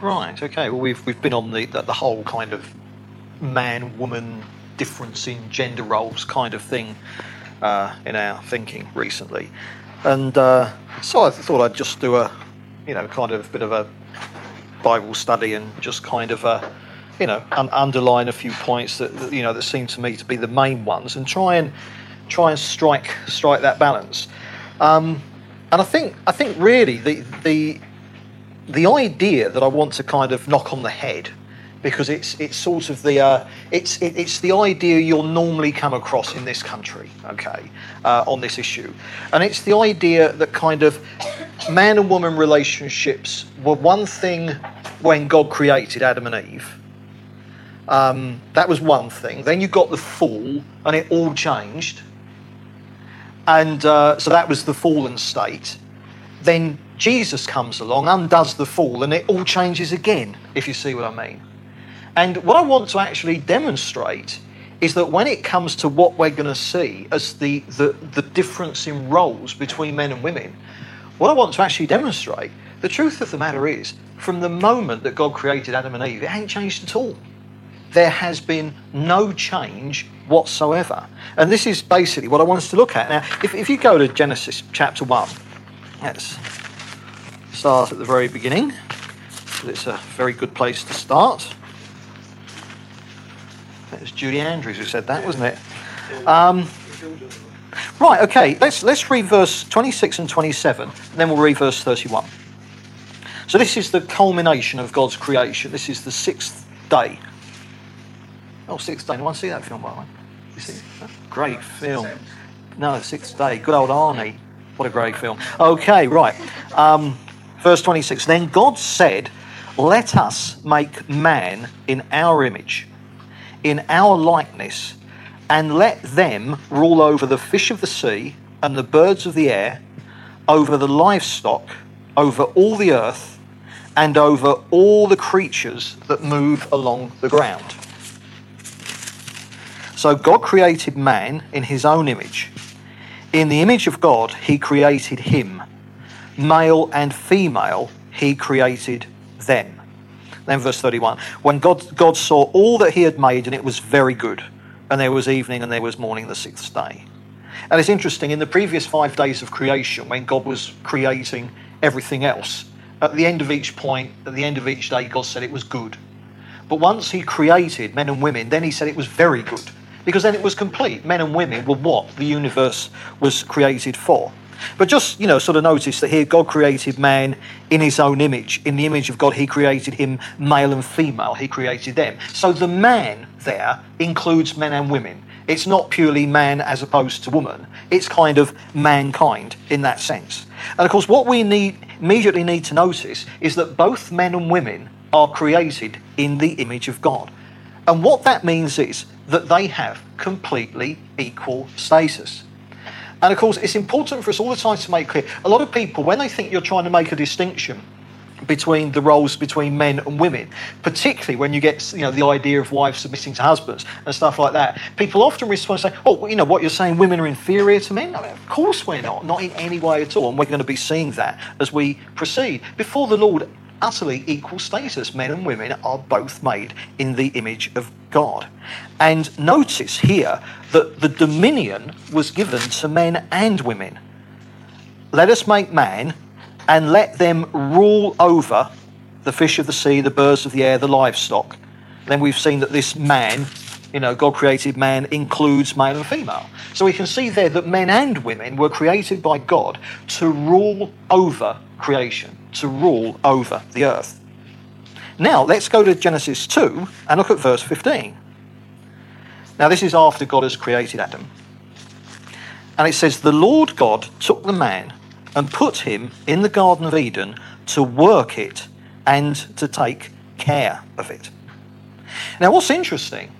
Right. Okay. Well, we've we've been on the the, the whole kind of man woman difference in gender roles kind of thing uh, in our thinking recently, and uh, so I thought I'd just do a you know kind of bit of a Bible study and just kind of uh, you know un- underline a few points that, that you know that seem to me to be the main ones and try and try and strike strike that balance. Um, and I think I think really the the the idea that I want to kind of knock on the head because it's it's sort of the uh, it's it, it's the idea you'll normally come across in this country, okay, uh, on this issue, and it's the idea that kind of man and woman relationships were one thing when God created Adam and Eve. Um, that was one thing. Then you got the fall, and it all changed, and uh, so that was the fallen state. Then Jesus comes along, undoes the fall, and it all changes again. If you see what I mean. And what I want to actually demonstrate is that when it comes to what we're going to see as the, the, the difference in roles between men and women, what I want to actually demonstrate, the truth of the matter is, from the moment that God created Adam and Eve, it ain't changed at all. There has been no change whatsoever. And this is basically what I want us to look at. Now, if, if you go to Genesis chapter 1, let's start at the very beginning. It's a very good place to start. It was Julie Andrews who said that, wasn't it? Um, right, okay, let's, let's read verse 26 and 27, and then we'll read verse 31. So, this is the culmination of God's creation. This is the sixth day. Oh, sixth day. Anyone see that film, by the way? You see? Great film. No, sixth day. Good old Arnie. What a great film. Okay, right. Um, verse 26. Then God said, Let us make man in our image in our likeness, and let them rule over the fish of the sea and the birds of the air, over the livestock, over all the earth, and over all the creatures that move along the ground. So God created man in his own image. In the image of God, he created him. Male and female, he created them. Then verse 31. When God, God saw all that he had made, and it was very good. And there was evening and there was morning the sixth day. And it's interesting, in the previous five days of creation, when God was creating everything else, at the end of each point, at the end of each day, God said it was good. But once he created men and women, then he said it was very good. Because then it was complete. Men and women were what the universe was created for. But just, you know, sort of notice that here God created man in his own image. In the image of God, he created him male and female. He created them. So the man there includes men and women. It's not purely man as opposed to woman. It's kind of mankind in that sense. And of course, what we need immediately need to notice is that both men and women are created in the image of God. And what that means is that they have completely equal status. And of course, it's important for us all the time to make clear a lot of people, when they think you're trying to make a distinction, between the roles between men and women, particularly when you get you know the idea of wives submitting to husbands and stuff like that. People often respond and say, "Oh, you know what you're saying? Women are inferior to men." of course we're not, not in any way at all, and we're going to be seeing that as we proceed. Before the Lord, utterly equal status. Men and women are both made in the image of God. And notice here that the dominion was given to men and women. Let us make man and let them rule over the fish of the sea, the birds of the air, the livestock. Then we've seen that this man, you know, God created man includes male and female. So we can see there that men and women were created by God to rule over creation to rule over the earth. Now, let's go to Genesis 2 and look at verse 15. Now, this is after God has created Adam. And it says, The Lord God took the man and put him in the Garden of Eden to work it and to take care of it. Now, what's interesting,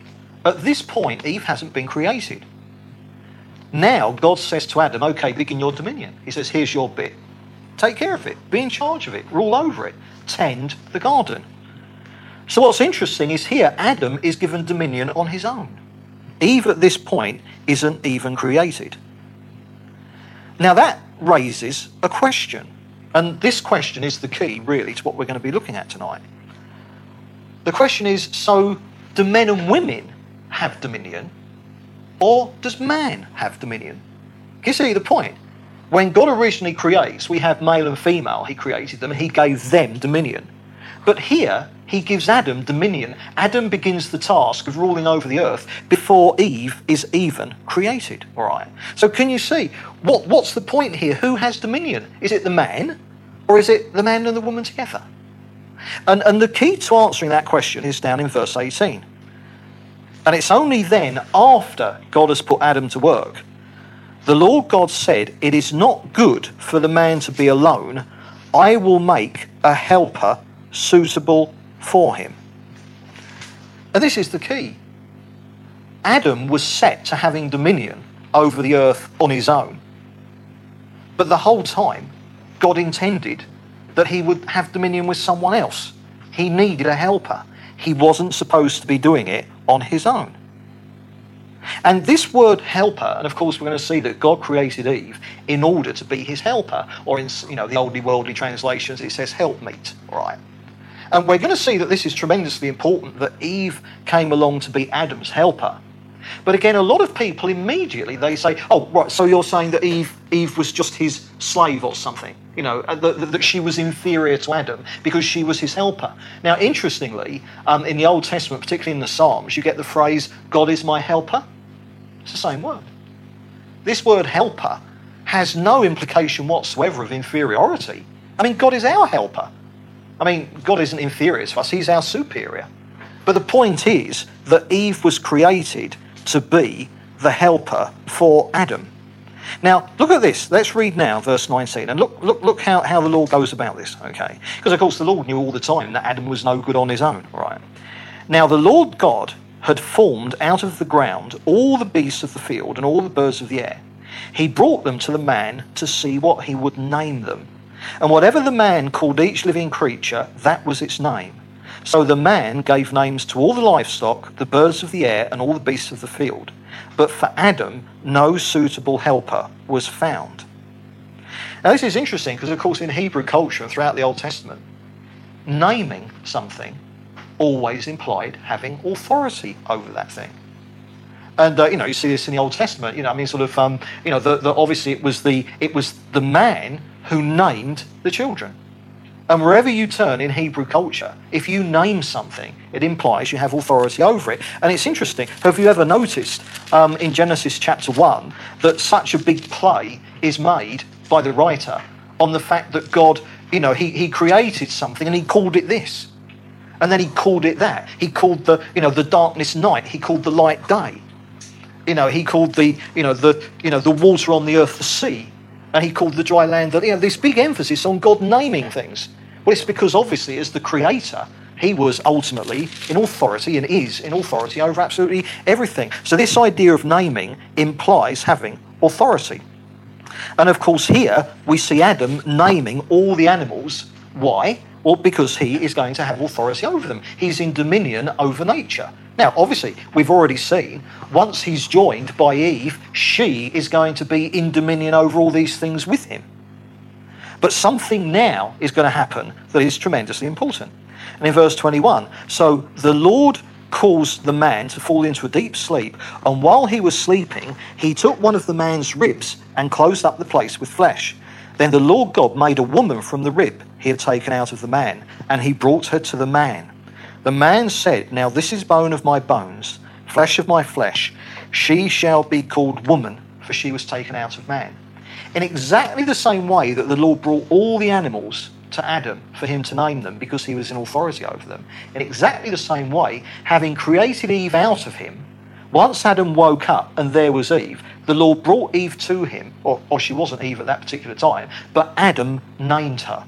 at this point, Eve hasn't been created. Now, God says to Adam, Okay, begin your dominion. He says, Here's your bit. Take care of it. Be in charge of it. Rule over it. Tend the garden. So, what's interesting is here Adam is given dominion on his own. Eve at this point isn't even created. Now, that raises a question. And this question is the key, really, to what we're going to be looking at tonight. The question is so do men and women have dominion, or does man have dominion? Can you see the point? When God originally creates, we have male and female, He created them, He gave them dominion. But here, He gives Adam dominion. Adam begins the task of ruling over the earth before Eve is even created. All right. So, can you see what, what's the point here? Who has dominion? Is it the man, or is it the man and the woman together? And, and the key to answering that question is down in verse 18. And it's only then, after God has put Adam to work, the Lord God said, It is not good for the man to be alone. I will make a helper suitable for him. And this is the key. Adam was set to having dominion over the earth on his own. But the whole time, God intended that he would have dominion with someone else. He needed a helper. He wasn't supposed to be doing it on his own. And this word helper, and of course we're going to see that God created Eve in order to be his helper, or in you know the oldly worldly translations it says helpmeet, right? And we're going to see that this is tremendously important that Eve came along to be Adam's helper. But again, a lot of people immediately they say, "Oh, right. So you're saying that Eve, Eve was just his slave or something? You know, uh, that, that she was inferior to Adam because she was his helper." Now, interestingly, um, in the Old Testament, particularly in the Psalms, you get the phrase, "God is my helper." It's the same word. This word helper has no implication whatsoever of inferiority. I mean, God is our helper. I mean, God isn't inferior to us, He's our superior. But the point is that Eve was created to be the helper for Adam. Now, look at this. Let's read now verse 19. And look, look, look how, how the Lord goes about this, okay? Because, of course, the Lord knew all the time that Adam was no good on his own, right? Now, the Lord God had formed out of the ground all the beasts of the field and all the birds of the air. He brought them to the man to see what he would name them. And whatever the man called each living creature, that was its name. So the man gave names to all the livestock, the birds of the air, and all the beasts of the field. But for Adam, no suitable helper was found. Now, this is interesting because, of course, in Hebrew culture throughout the Old Testament, naming something always implied having authority over that thing. And uh, you know, you see this in the Old Testament. You know, I mean, sort of, um, you know, the, the, obviously it was the it was the man who named the children. And wherever you turn in Hebrew culture, if you name something, it implies you have authority over it. And it's interesting. Have you ever noticed um, in Genesis chapter 1 that such a big play is made by the writer on the fact that God, you know, he, he created something and he called it this. And then he called it that. He called the, you know, the darkness night. He called the light day. You know, he called the, you know, the, you know, the water on the earth the sea. And he called the dry land you know, this big emphasis on God naming things. Well, it's because obviously, as the creator, he was ultimately in authority and is in authority over absolutely everything. So, this idea of naming implies having authority. And of course, here we see Adam naming all the animals. Why? Well, because he is going to have authority over them. He's in dominion over nature. Now, obviously, we've already seen once he's joined by Eve, she is going to be in dominion over all these things with him. But something now is going to happen that is tremendously important. And in verse 21, so the Lord caused the man to fall into a deep sleep, and while he was sleeping, he took one of the man's ribs and closed up the place with flesh. Then the Lord God made a woman from the rib he had taken out of the man, and he brought her to the man. The man said, Now this is bone of my bones, flesh of my flesh. She shall be called woman, for she was taken out of man. In exactly the same way that the Lord brought all the animals to Adam for him to name them because he was in authority over them, in exactly the same way, having created Eve out of him, once Adam woke up and there was Eve, the Lord brought Eve to him, or, or she wasn't Eve at that particular time, but Adam named her.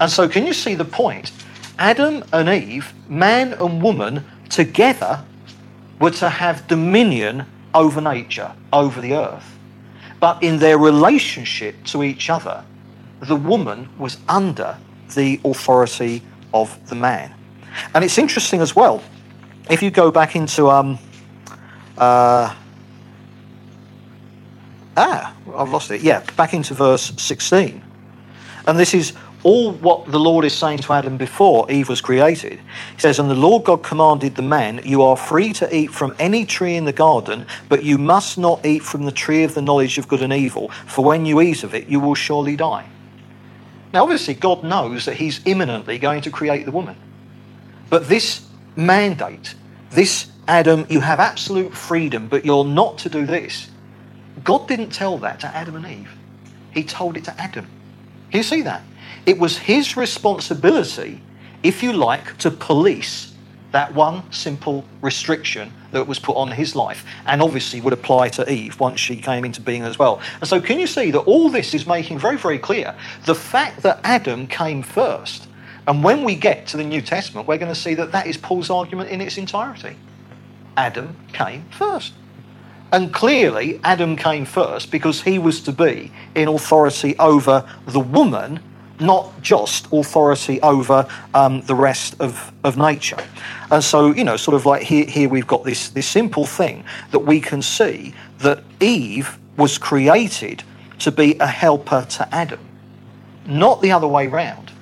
And so, can you see the point? Adam and Eve, man and woman, together were to have dominion over nature, over the earth. But in their relationship to each other, the woman was under the authority of the man. And it's interesting as well, if you go back into um, uh, ah, I've lost it. Yeah, back into verse 16. And this is all what the Lord is saying to Adam before Eve was created. He says, And the Lord God commanded the man, You are free to eat from any tree in the garden, but you must not eat from the tree of the knowledge of good and evil, for when you eat of it, you will surely die. Now, obviously, God knows that He's imminently going to create the woman. But this mandate, this Adam, you have absolute freedom, but you're not to do this. God didn't tell that to Adam and Eve. He told it to Adam. Can you see that? It was his responsibility, if you like, to police that one simple restriction that was put on his life and obviously would apply to Eve once she came into being as well. And so, can you see that all this is making very, very clear the fact that Adam came first? And when we get to the New Testament, we're going to see that that is Paul's argument in its entirety. Adam came first. And clearly, Adam came first because he was to be in authority over the woman, not just authority over um, the rest of, of nature. And so, you know, sort of like here, here we've got this, this simple thing that we can see that Eve was created to be a helper to Adam, not the other way round.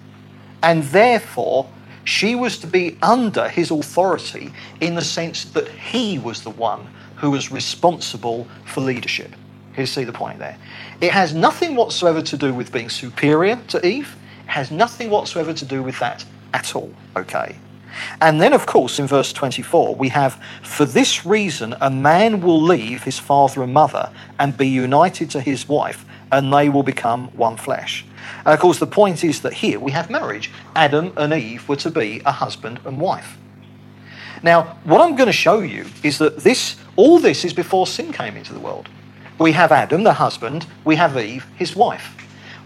And therefore, she was to be under his authority in the sense that he was the one who was responsible for leadership. You see the point there. It has nothing whatsoever to do with being superior to Eve. It has nothing whatsoever to do with that at all. Okay. And then, of course, in verse 24, we have, For this reason, a man will leave his father and mother and be united to his wife, and they will become one flesh. And of course, the point is that here we have marriage. Adam and Eve were to be a husband and wife. Now, what I'm going to show you is that this, all this is before sin came into the world. We have Adam, the husband, we have Eve, his wife.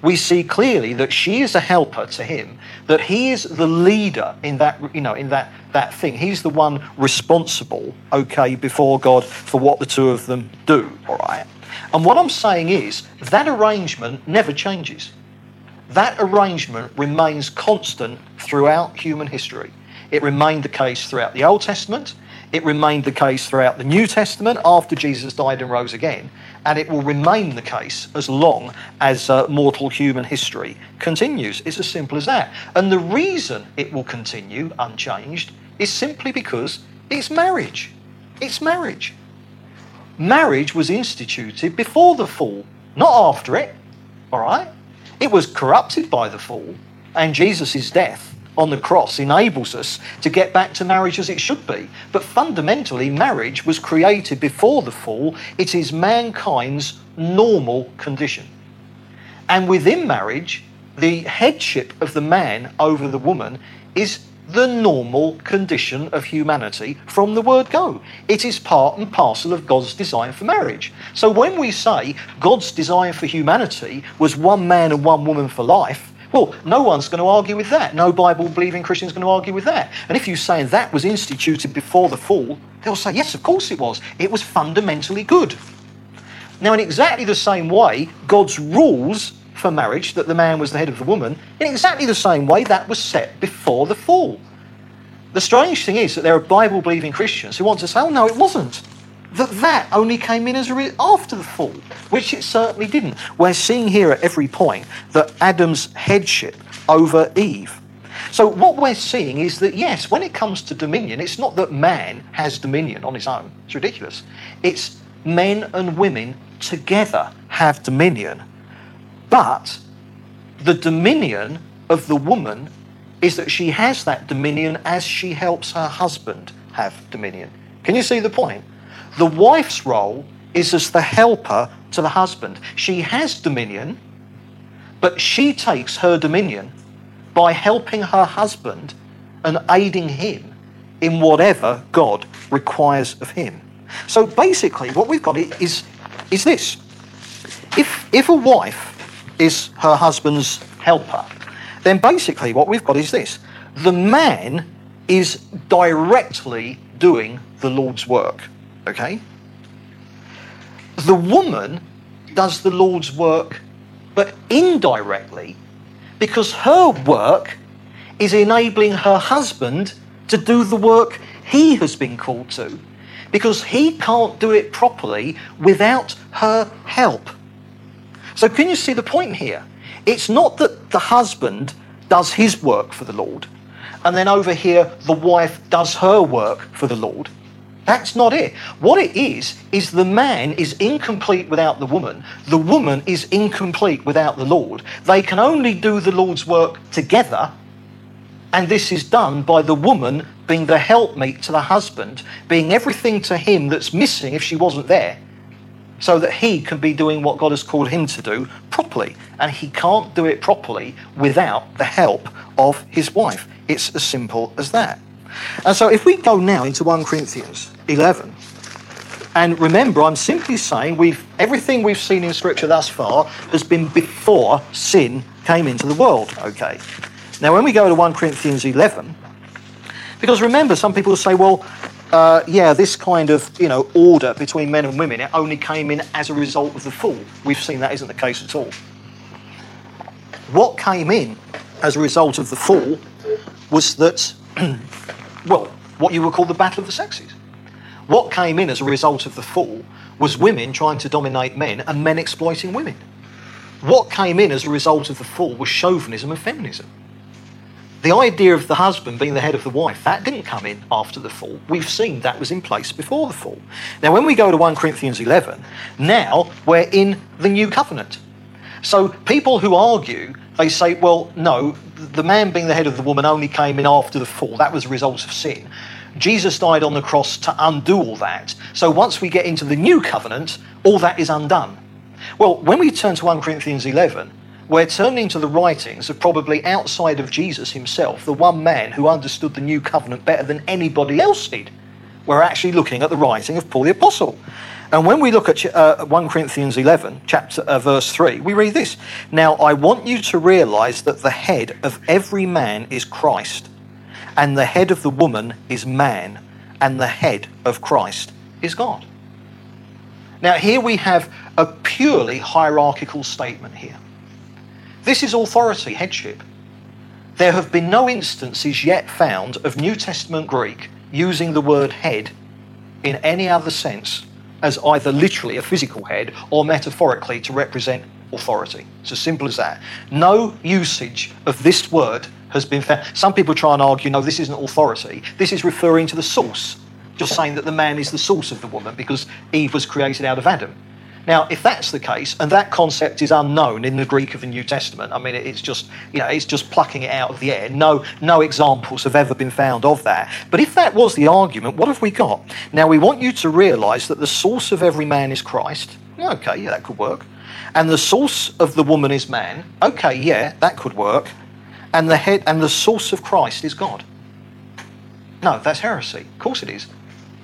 We see clearly that she is a helper to him, that he is the leader in that, you know, in that, that thing. He's the one responsible, okay, before God for what the two of them do, all right? And what I'm saying is that arrangement never changes. That arrangement remains constant throughout human history. It remained the case throughout the Old Testament. It remained the case throughout the New Testament after Jesus died and rose again. And it will remain the case as long as uh, mortal human history continues. It's as simple as that. And the reason it will continue unchanged is simply because it's marriage. It's marriage. Marriage was instituted before the fall, not after it. All right? It was corrupted by the fall and Jesus' death on the cross enables us to get back to marriage as it should be. But fundamentally, marriage was created before the fall, it is mankind's normal condition. And within marriage, the headship of the man over the woman is the normal condition of humanity from the word go. It is part and parcel of God's design for marriage. So when we say God's design for humanity was one man and one woman for life, well, no one's going to argue with that. No Bible believing Christian is going to argue with that. And if you say that was instituted before the fall, they'll say, yes, of course it was. It was fundamentally good. Now, in exactly the same way, God's rules for marriage, that the man was the head of the woman, in exactly the same way, that was set before the fall. The strange thing is that there are Bible believing Christians who want to say, oh, no, it wasn't that that only came in as a re- after the fall, which it certainly didn't. We're seeing here at every point that Adam's headship over Eve. So what we're seeing is that yes, when it comes to dominion, it's not that man has dominion on his own. It's ridiculous. It's men and women together have dominion. But the dominion of the woman is that she has that dominion as she helps her husband have dominion. Can you see the point? The wife's role is as the helper to the husband. She has dominion, but she takes her dominion by helping her husband and aiding him in whatever God requires of him. So basically, what we've got is, is this. If, if a wife is her husband's helper, then basically what we've got is this. The man is directly doing the Lord's work. Okay? The woman does the Lord's work, but indirectly, because her work is enabling her husband to do the work he has been called to, because he can't do it properly without her help. So, can you see the point here? It's not that the husband does his work for the Lord, and then over here, the wife does her work for the Lord. That's not it. What it is, is the man is incomplete without the woman. The woman is incomplete without the Lord. They can only do the Lord's work together. And this is done by the woman being the helpmeet to the husband, being everything to him that's missing if she wasn't there, so that he can be doing what God has called him to do properly. And he can't do it properly without the help of his wife. It's as simple as that. And so if we go now into 1 Corinthians 11, and remember, I'm simply saying we've everything we've seen in Scripture thus far has been before sin came into the world. Okay. Now, when we go to 1 Corinthians 11, because remember, some people say, well, uh, yeah, this kind of you know order between men and women it only came in as a result of the fall. We've seen that isn't the case at all. What came in as a result of the fall was that well, what you would call the battle of the sexes. What came in as a result of the fall was women trying to dominate men and men exploiting women. What came in as a result of the fall was chauvinism and feminism. The idea of the husband being the head of the wife, that didn't come in after the fall. We've seen that was in place before the fall. Now, when we go to 1 Corinthians 11, now we're in the new covenant. So people who argue, they say, well, no, the man being the head of the woman only came in after the fall. That was a result of sin. Jesus died on the cross to undo all that. So once we get into the new covenant, all that is undone. Well, when we turn to 1 Corinthians 11, we're turning to the writings of probably outside of Jesus himself, the one man who understood the new covenant better than anybody else did. We're actually looking at the writing of Paul the Apostle. And when we look at uh, 1 Corinthians 11, chapter uh, verse 3, we read this. Now I want you to realize that the head of every man is Christ, and the head of the woman is man, and the head of Christ is God. Now here we have a purely hierarchical statement here. This is authority, headship. There have been no instances yet found of New Testament Greek using the word head in any other sense as either literally a physical head or metaphorically to represent authority. It's as simple as that. No usage of this word has been found. Some people try and argue, no, this isn't authority. This is referring to the source, just saying that the man is the source of the woman because Eve was created out of Adam. Now, if that's the case, and that concept is unknown in the Greek of the New Testament, I mean, it's just you know, it's just plucking it out of the air. No, no examples have ever been found of that. But if that was the argument, what have we got? Now, we want you to realise that the source of every man is Christ. Okay, yeah, that could work. And the source of the woman is man. Okay, yeah, that could work. And the head and the source of Christ is God. No, that's heresy. Of course it is.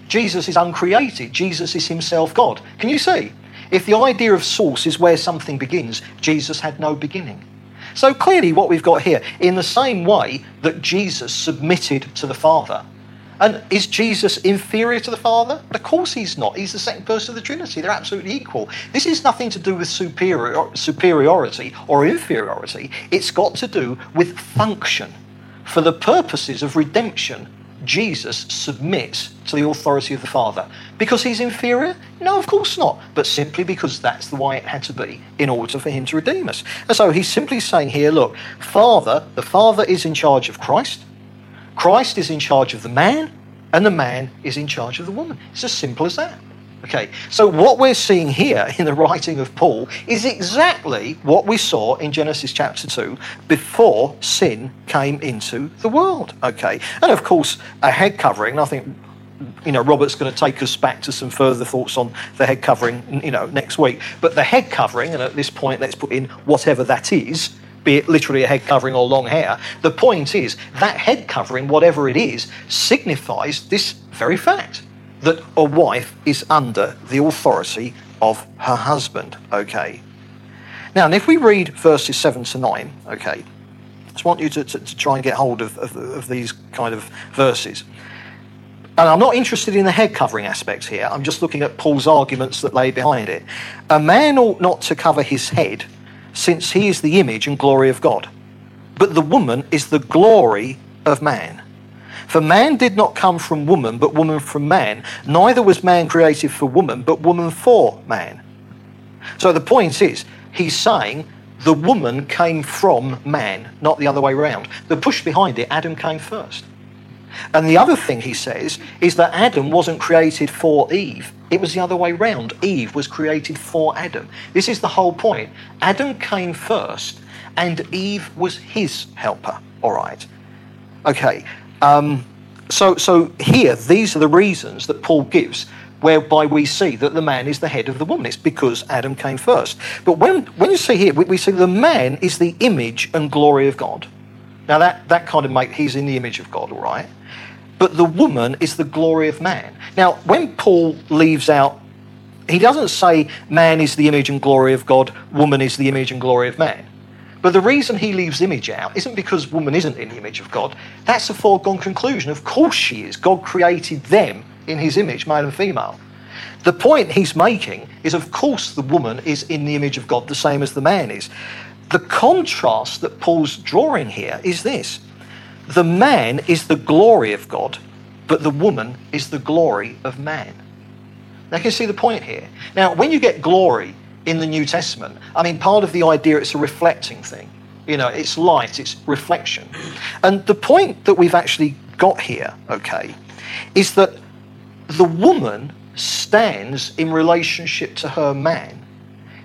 Jesus is uncreated. Jesus is himself God. Can you see? If the idea of source is where something begins, Jesus had no beginning. So clearly, what we've got here, in the same way that Jesus submitted to the Father, and is Jesus inferior to the Father? Of course he's not. He's the second person of the Trinity. They're absolutely equal. This is nothing to do with superior, superiority or inferiority. It's got to do with function. For the purposes of redemption, Jesus submits to the authority of the Father. Because he's inferior? No, of course not. But simply because that's the way it had to be in order for him to redeem us. And so he's simply saying here look, Father, the Father is in charge of Christ, Christ is in charge of the man, and the man is in charge of the woman. It's as simple as that. Okay, so what we're seeing here in the writing of Paul is exactly what we saw in Genesis chapter 2 before sin came into the world. Okay, and of course, a head covering, I think you know, Robert's going to take us back to some further thoughts on the head covering, you know, next week. But the head covering, and at this point, let's put in whatever that is, be it literally a head covering or long hair. The point is that head covering, whatever it is, signifies this very fact that a wife is under the authority of her husband. Okay. Now, and if we read verses 7 to 9, okay, I just want you to, to, to try and get hold of, of, of these kind of verses. And I'm not interested in the head covering aspects here. I'm just looking at Paul's arguments that lay behind it. A man ought not to cover his head, since he is the image and glory of God. But the woman is the glory of man. For man did not come from woman, but woman from man. Neither was man created for woman, but woman for man. So the point is, he's saying the woman came from man, not the other way around. The push behind it, Adam came first. And the other thing he says is that Adam wasn't created for Eve. It was the other way round. Eve was created for Adam. This is the whole point. Adam came first, and Eve was his helper. All right. Okay. Um, so, so here, these are the reasons that Paul gives whereby we see that the man is the head of the woman. It's because Adam came first. But when, when you see here, we, we see the man is the image and glory of God. Now, that, that kind of make, he's in the image of God, all right? But the woman is the glory of man. Now, when Paul leaves out, he doesn't say man is the image and glory of God, woman is the image and glory of man. But the reason he leaves image out isn't because woman isn't in the image of God. That's a foregone conclusion. Of course she is. God created them in his image, male and female. The point he's making is, of course, the woman is in the image of God, the same as the man is. The contrast that Paul's drawing here is this the man is the glory of God, but the woman is the glory of man. Now, you can see the point here. Now, when you get glory in the New Testament, I mean, part of the idea it's a reflecting thing. You know, it's light, it's reflection. And the point that we've actually got here, okay, is that the woman stands in relationship to her man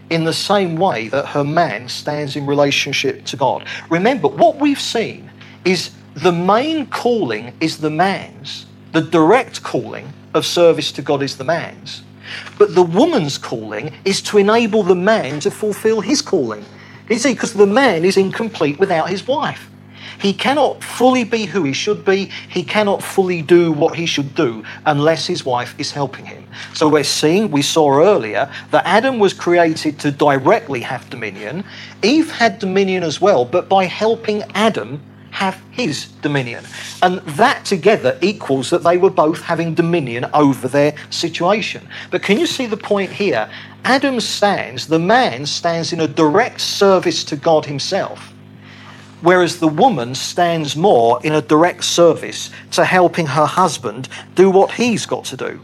in the same way that her man stands in relationship to God. Remember, what we've seen is the main calling is the man's, the direct calling of service to God is the man's. But the woman's calling is to enable the man to fulfill his calling. You see, because the man is incomplete without his wife. He cannot fully be who he should be. He cannot fully do what he should do unless his wife is helping him. So we're seeing, we saw earlier, that Adam was created to directly have dominion. Eve had dominion as well, but by helping Adam have his dominion. And that together equals that they were both having dominion over their situation. But can you see the point here? Adam stands, the man stands in a direct service to God himself whereas the woman stands more in a direct service to helping her husband do what he's got to do.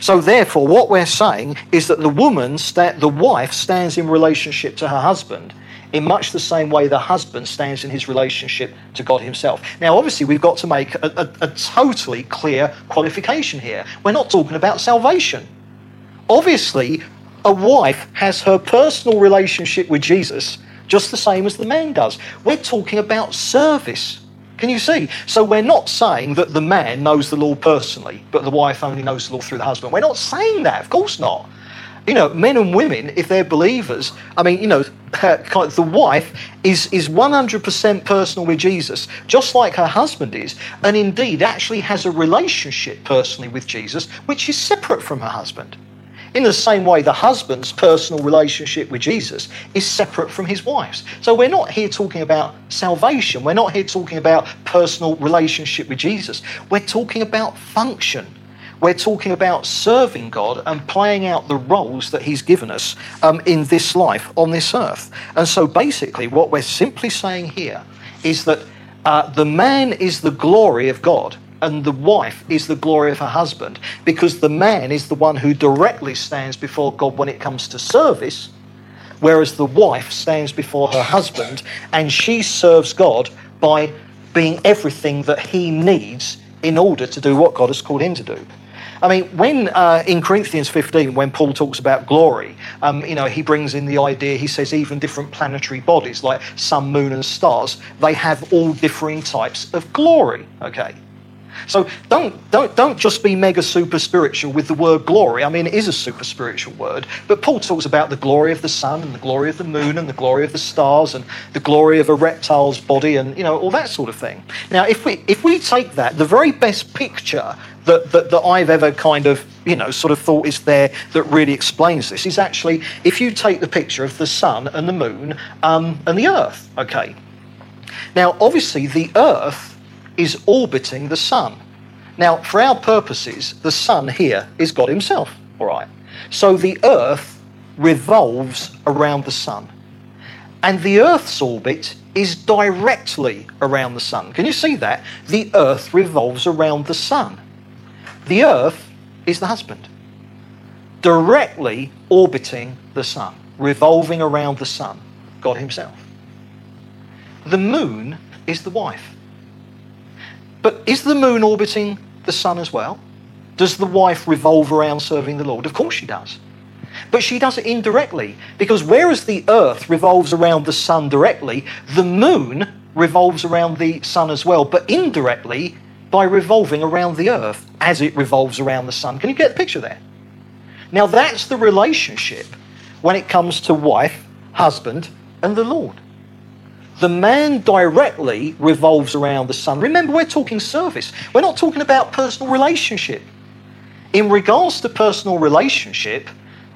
So therefore, what we're saying is that the woman, the wife, stands in relationship to her husband in much the same way the husband stands in his relationship to God himself. Now, obviously, we've got to make a, a, a totally clear qualification here. We're not talking about salvation. Obviously, a wife has her personal relationship with Jesus just the same as the man does. We're talking about service. Can you see? So we're not saying that the man knows the law personally, but the wife only knows the law through the husband. We're not saying that, of course not. You know, men and women, if they're believers, I mean, you know, the wife is, is 100% personal with Jesus, just like her husband is, and indeed actually has a relationship personally with Jesus, which is separate from her husband. In the same way, the husband's personal relationship with Jesus is separate from his wife's. So we're not here talking about salvation. We're not here talking about personal relationship with Jesus. We're talking about function. We're talking about serving God and playing out the roles that He's given us um, in this life on this earth. And so basically, what we're simply saying here is that uh, the man is the glory of God and the wife is the glory of her husband because the man is the one who directly stands before God when it comes to service, whereas the wife stands before her husband and she serves God by being everything that he needs in order to do what God has called him to do. I mean, when uh, in Corinthians 15, when Paul talks about glory, um, you know, he brings in the idea, he says even different planetary bodies like sun, moon, and stars, they have all differing types of glory, okay? So don't, don't, don't just be mega super spiritual with the word glory. I mean, it is a super spiritual word, but Paul talks about the glory of the sun and the glory of the moon and the glory of the stars and the glory of a reptile's body and, you know, all that sort of thing. Now, if we, if we take that, the very best picture that, that, that I've ever kind of, you know, sort of thought is there that really explains this is actually if you take the picture of the sun and the moon um, and the earth, okay? Now, obviously, the earth is orbiting the sun. Now, for our purposes, the sun here is God Himself, all right? So the earth revolves around the sun. And the earth's orbit is directly around the sun. Can you see that? The earth revolves around the sun. The earth is the husband, directly orbiting the sun, revolving around the sun. God Himself. The moon is the wife. But is the moon orbiting the sun as well? Does the wife revolve around serving the Lord? Of course she does. But she does it indirectly because whereas the earth revolves around the sun directly, the moon revolves around the sun as well, but indirectly by revolving around the earth as it revolves around the sun. Can you get the picture there? Now that's the relationship when it comes to wife, husband, and the Lord. The man directly revolves around the sun. Remember, we're talking service. We're not talking about personal relationship. In regards to personal relationship,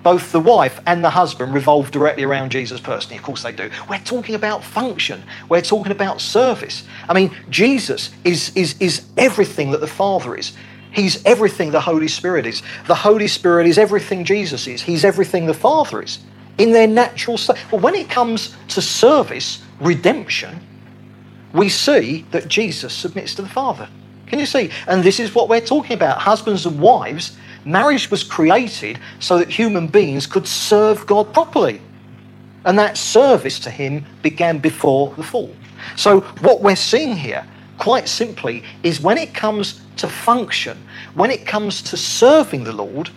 both the wife and the husband revolve directly around Jesus personally. Of course they do. We're talking about function. We're talking about service. I mean, Jesus is, is, is everything that the Father is. He's everything the Holy Spirit is. The Holy Spirit is everything Jesus is. He's everything the Father is. In their natural state. But when it comes to service, redemption, we see that Jesus submits to the Father. Can you see? And this is what we're talking about. Husbands and wives Marriage was created so that human beings could serve God properly. And that service to Him began before the fall. So, what we're seeing here, quite simply, is when it comes to function, when it comes to serving the Lord,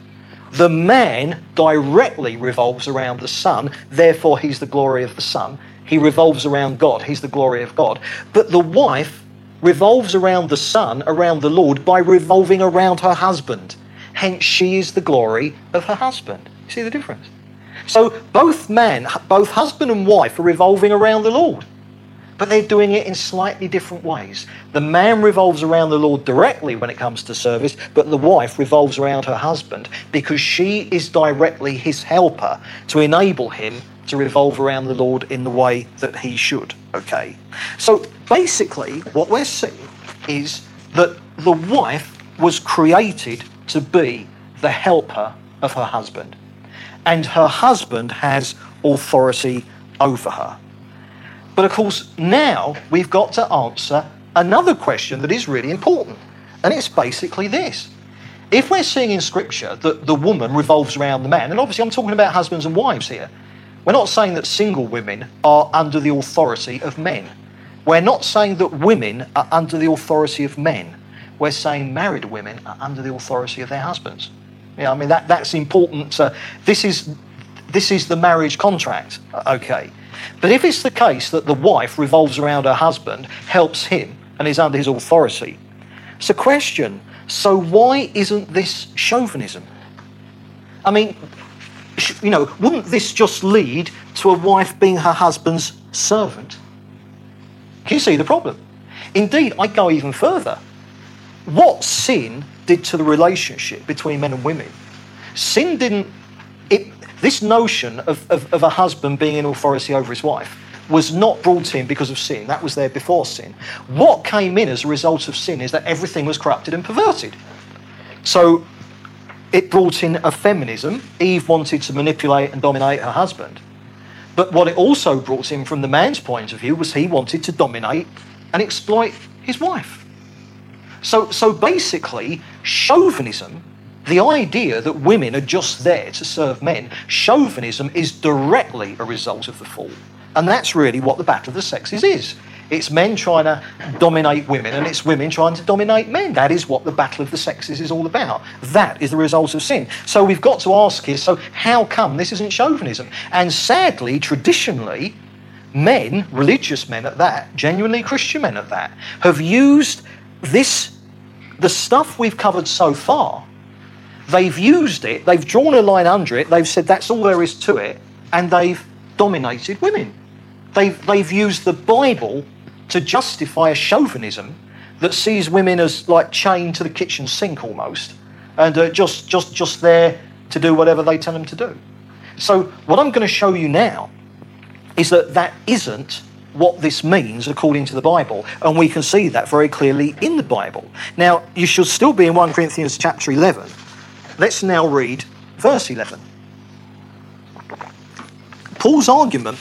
the man directly revolves around the Son, therefore, he's the glory of the Son. He revolves around God, he's the glory of God. But the wife revolves around the Son, around the Lord, by revolving around her husband. Hence, she is the glory of her husband. You see the difference? So, both men, both husband and wife, are revolving around the Lord, but they're doing it in slightly different ways. The man revolves around the Lord directly when it comes to service, but the wife revolves around her husband because she is directly his helper to enable him to revolve around the Lord in the way that he should. Okay? So, basically, what we're seeing is that the wife was created to be the helper of her husband. And her husband has authority over her. But of course, now we've got to answer another question that is really important. And it's basically this. If we're seeing in Scripture that the woman revolves around the man, and obviously I'm talking about husbands and wives here, we're not saying that single women are under the authority of men. We're not saying that women are under the authority of men we're saying married women are under the authority of their husbands. Yeah, I mean that that's important. Uh, this is this is the marriage contract, uh, okay. But if it's the case that the wife revolves around her husband, helps him, and is under his authority, it's a question. So why isn't this chauvinism? I mean, you know, wouldn't this just lead to a wife being her husband's servant? Can you see the problem? Indeed, I go even further what sin did to the relationship between men and women. Sin didn't, it, this notion of, of, of a husband being in authority over his wife was not brought in because of sin. That was there before sin. What came in as a result of sin is that everything was corrupted and perverted. So it brought in a feminism. Eve wanted to manipulate and dominate her husband. But what it also brought in from the man's point of view was he wanted to dominate and exploit his wife. So, so basically, chauvinism, the idea that women are just there to serve men, chauvinism is directly a result of the fall. And that's really what the battle of the sexes is. It's men trying to dominate women, and it's women trying to dominate men. That is what the battle of the sexes is all about. That is the result of sin. So we've got to ask here so, how come this isn't chauvinism? And sadly, traditionally, men, religious men at that, genuinely Christian men at that, have used this the stuff we've covered so far, they've used it, they've drawn a line under it, they've said that's all there is to it, and they've dominated women. They've, they've used the Bible to justify a chauvinism that sees women as like chained to the kitchen sink almost, and uh, just, just, just there to do whatever they tell them to do. So, what I'm going to show you now is that that isn't what this means according to the Bible, and we can see that very clearly in the Bible. Now, you should still be in 1 Corinthians chapter 11. Let's now read verse 11. Paul's argument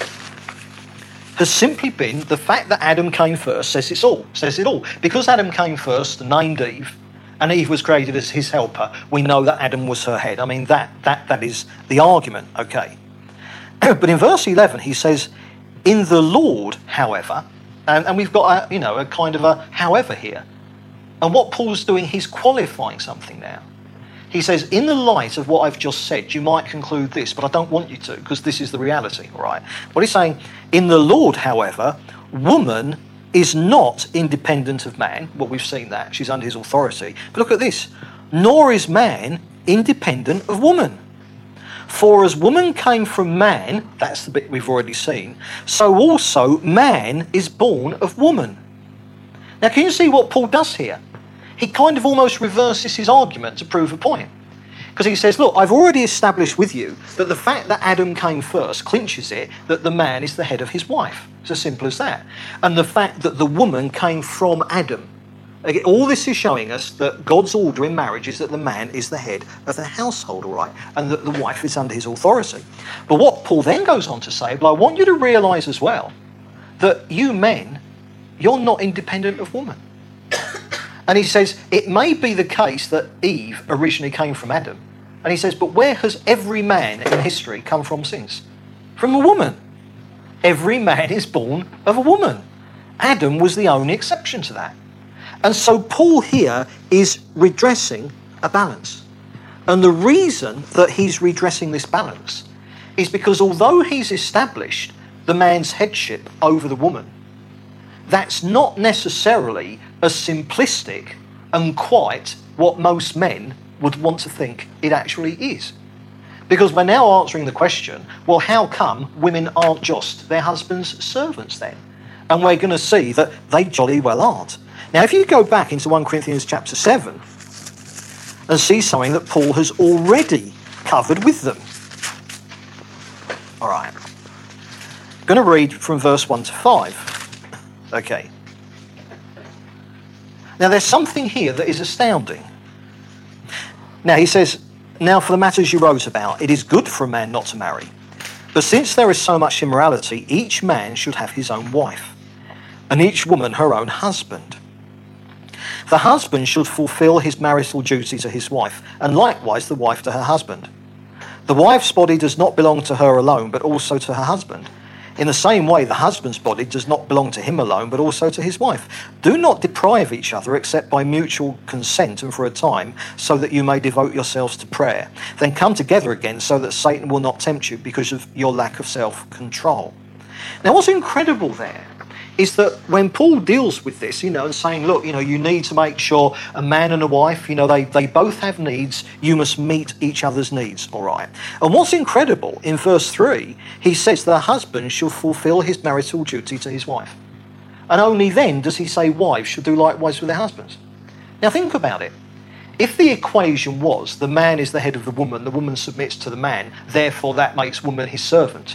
has simply been the fact that Adam came first says it's all, says it all. Because Adam came first named Eve, and Eve was created as his helper, we know that Adam was her head. I mean, that, that, that is the argument, okay. but in verse 11, he says, In the Lord, however, and, and we've got a, you know, a kind of a however here. And what Paul's doing, he's qualifying something now. He says, in the light of what I've just said, you might conclude this, but I don't want you to, because this is the reality, all right? What he's saying, in the Lord, however, woman is not independent of man. Well, we've seen that. She's under his authority. But look at this. Nor is man independent of woman. For as woman came from man, that's the bit we've already seen, so also man is born of woman. Now, can you see what Paul does here? he kind of almost reverses his argument to prove a point. Because he says, Look, I've already established with you that the fact that Adam came first clinches it that the man is the head of his wife. It's as simple as that. And the fact that the woman came from Adam. Again, all this is showing us that God's order in marriage is that the man is the head of the household, all right, and that the wife is under his authority. But what Paul then goes on to say, but I want you to realize as well that you men, you're not independent of woman. And he says, it may be the case that Eve originally came from Adam. And he says, but where has every man in history come from since? From a woman. Every man is born of a woman. Adam was the only exception to that. And so Paul here is redressing a balance. And the reason that he's redressing this balance is because although he's established the man's headship over the woman, that's not necessarily as simplistic and quite what most men would want to think it actually is. Because we're now answering the question well, how come women aren't just their husband's servants then? And we're going to see that they jolly well aren't. Now, if you go back into 1 Corinthians chapter 7 and see something that Paul has already covered with them. All right. I'm going to read from verse 1 to 5. Okay. Now, there's something here that is astounding. Now, he says, Now, for the matters you wrote about, it is good for a man not to marry. But since there is so much immorality, each man should have his own wife, and each woman her own husband. The husband should fulfill his marital duty to his wife, and likewise the wife to her husband. The wife's body does not belong to her alone, but also to her husband. In the same way, the husband's body does not belong to him alone, but also to his wife. Do not deprive each other except by mutual consent and for a time, so that you may devote yourselves to prayer. Then come together again so that Satan will not tempt you because of your lack of self control. Now, what's incredible there is that when Paul deals with this, you know, and saying, look, you know, you need to make sure a man and a wife, you know, they, they both have needs, you must meet each other's needs, all right? And what's incredible, in verse 3, he says the husband shall fulfill his marital duty to his wife. And only then does he say wives should do likewise with their husbands. Now think about it. If the equation was the man is the head of the woman, the woman submits to the man, therefore that makes woman his servant,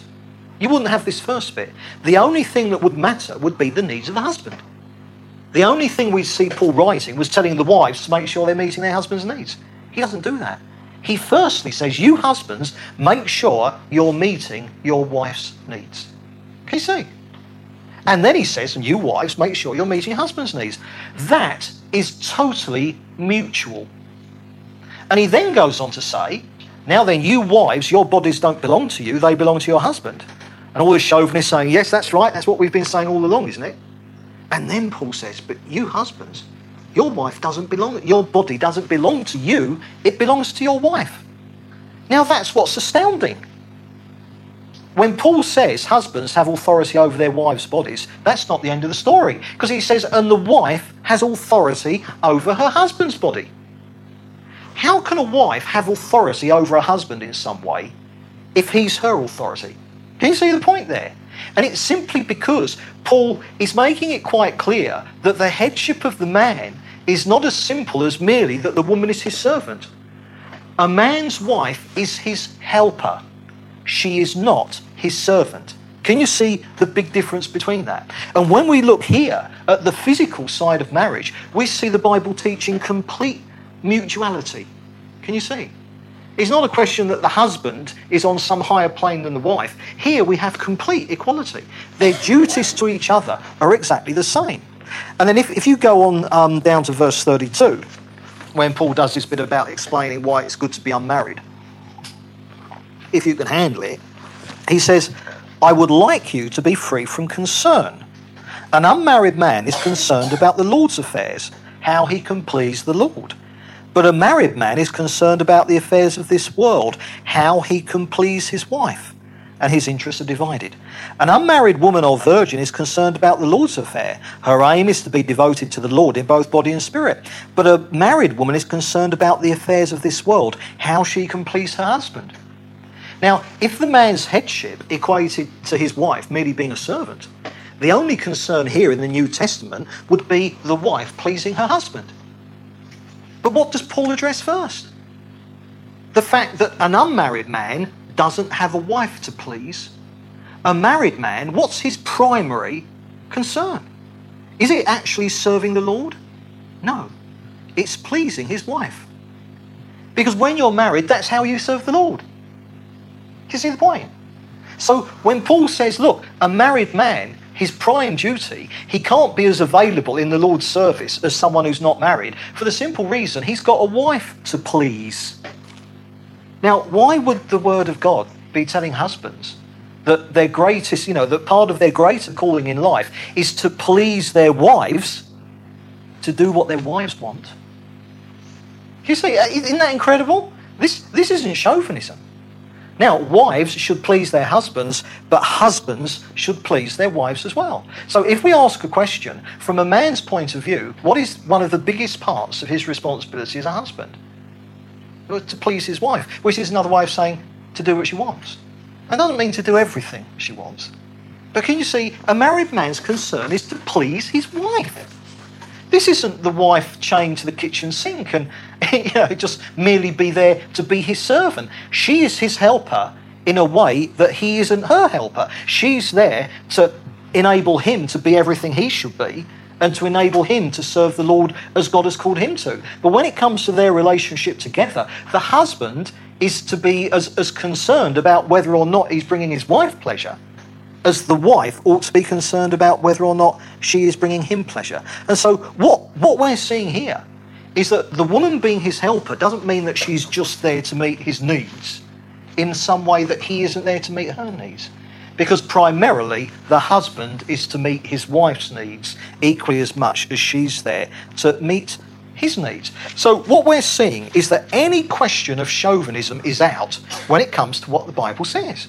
you wouldn't have this first bit. The only thing that would matter would be the needs of the husband. The only thing we see Paul writing was telling the wives to make sure they're meeting their husband's needs. He doesn't do that. He firstly says, You husbands, make sure you're meeting your wife's needs. Can you see? And then he says, And you wives, make sure you're meeting your husband's needs. That is totally mutual. And he then goes on to say, Now then, you wives, your bodies don't belong to you, they belong to your husband. And all the chauvinists saying, yes, that's right, that's what we've been saying all along, isn't it? And then Paul says, but you husbands, your wife doesn't belong, your body doesn't belong to you, it belongs to your wife. Now that's what's astounding. When Paul says husbands have authority over their wives' bodies, that's not the end of the story. Because he says, and the wife has authority over her husband's body. How can a wife have authority over a husband in some way if he's her authority? Can you see the point there? And it's simply because Paul is making it quite clear that the headship of the man is not as simple as merely that the woman is his servant. A man's wife is his helper, she is not his servant. Can you see the big difference between that? And when we look here at the physical side of marriage, we see the Bible teaching complete mutuality. Can you see? It's not a question that the husband is on some higher plane than the wife. Here we have complete equality. Their duties to each other are exactly the same. And then if, if you go on um, down to verse 32, when Paul does this bit about explaining why it's good to be unmarried, if you can handle it, he says, I would like you to be free from concern. An unmarried man is concerned about the Lord's affairs, how he can please the Lord. But a married man is concerned about the affairs of this world, how he can please his wife, and his interests are divided. An unmarried woman or virgin is concerned about the Lord's affair. Her aim is to be devoted to the Lord in both body and spirit. But a married woman is concerned about the affairs of this world, how she can please her husband. Now, if the man's headship equated to his wife merely being a servant, the only concern here in the New Testament would be the wife pleasing her husband. But what does Paul address first? The fact that an unmarried man doesn't have a wife to please. A married man, what's his primary concern? Is it actually serving the Lord? No, it's pleasing his wife. Because when you're married, that's how you serve the Lord. Do you see the point? So when Paul says, look, a married man his prime duty, he can't be as available in the Lord's service as someone who's not married for the simple reason he's got a wife to please. Now, why would the Word of God be telling husbands that their greatest, you know, that part of their greater calling in life is to please their wives, to do what their wives want? You see, isn't that incredible? This, this isn't chauvinism. Now, wives should please their husbands, but husbands should please their wives as well. So, if we ask a question from a man's point of view, what is one of the biggest parts of his responsibility as a husband? To please his wife, which is another way of saying to do what she wants. That doesn't mean to do everything she wants. But can you see, a married man's concern is to please his wife. This isn't the wife chained to the kitchen sink and you know, just merely be there to be his servant. She is his helper in a way that he isn't her helper. She's there to enable him to be everything he should be and to enable him to serve the Lord as God has called him to. But when it comes to their relationship together, the husband is to be as, as concerned about whether or not he's bringing his wife pleasure as the wife ought to be concerned about whether or not she is bringing him pleasure. And so, what, what we're seeing here is that the woman being his helper doesn't mean that she's just there to meet his needs in some way that he isn't there to meet her needs. Because primarily, the husband is to meet his wife's needs equally as much as she's there to meet his needs. So, what we're seeing is that any question of chauvinism is out when it comes to what the Bible says.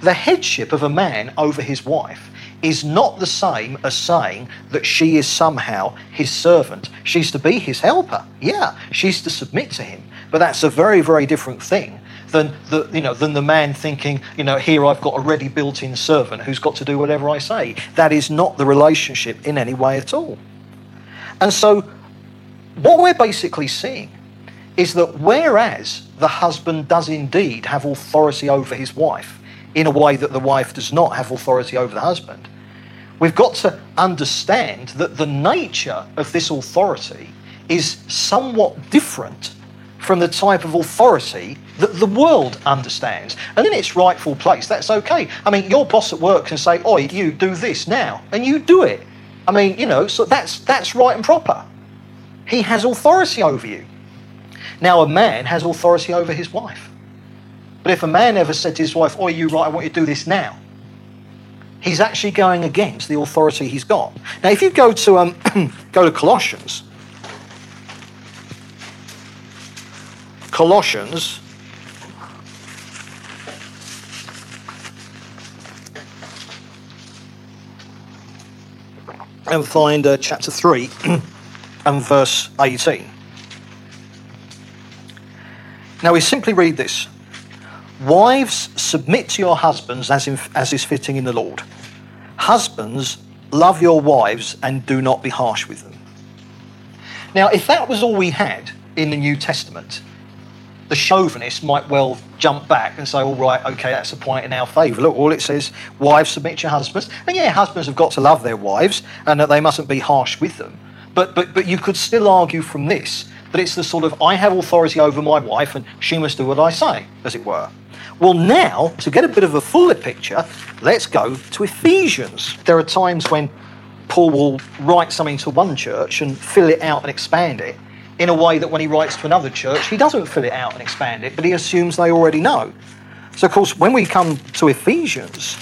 The headship of a man over his wife is not the same as saying that she is somehow his servant. She's to be his helper. Yeah, she's to submit to him. But that's a very, very different thing than the, you know, than the man thinking, you know, here I've got a ready built in servant who's got to do whatever I say. That is not the relationship in any way at all. And so, what we're basically seeing is that whereas the husband does indeed have authority over his wife, in a way that the wife does not have authority over the husband. We've got to understand that the nature of this authority is somewhat different from the type of authority that the world understands. And in its rightful place, that's okay. I mean, your boss at work can say, Oi, you do this now, and you do it. I mean, you know, so that's, that's right and proper. He has authority over you. Now, a man has authority over his wife. But if a man ever said to his wife, Oh, you right, I want you to do this now, he's actually going against the authority he's got. Now, if you go to, um, go to Colossians, Colossians, and find uh, chapter 3 and verse 18. Now, we simply read this Wives, submit to your husbands as, in, as is fitting in the Lord. Husbands, love your wives and do not be harsh with them. Now, if that was all we had in the New Testament, the chauvinist might well jump back and say, all right, okay, that's a point in our favour. Look, all it says, wives submit to your husbands. And yeah, husbands have got to love their wives and that they mustn't be harsh with them. But, but, but you could still argue from this that it's the sort of, I have authority over my wife and she must do what I say, as it were. Well, now, to get a bit of a fuller picture, let's go to Ephesians. There are times when Paul will write something to one church and fill it out and expand it in a way that when he writes to another church, he doesn't fill it out and expand it, but he assumes they already know. So, of course, when we come to Ephesians,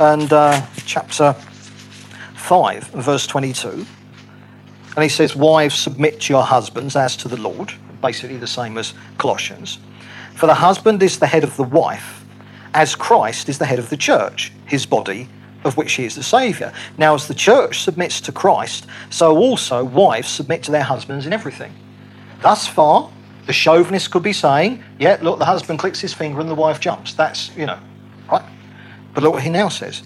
and uh, chapter 5, verse 22. And he says, Wives, submit to your husbands as to the Lord. Basically, the same as Colossians. For the husband is the head of the wife, as Christ is the head of the church, his body, of which he is the Saviour. Now, as the church submits to Christ, so also wives submit to their husbands in everything. Thus far, the chauvinist could be saying, yeah, look, the husband clicks his finger and the wife jumps. That's, you know, right? But look what he now says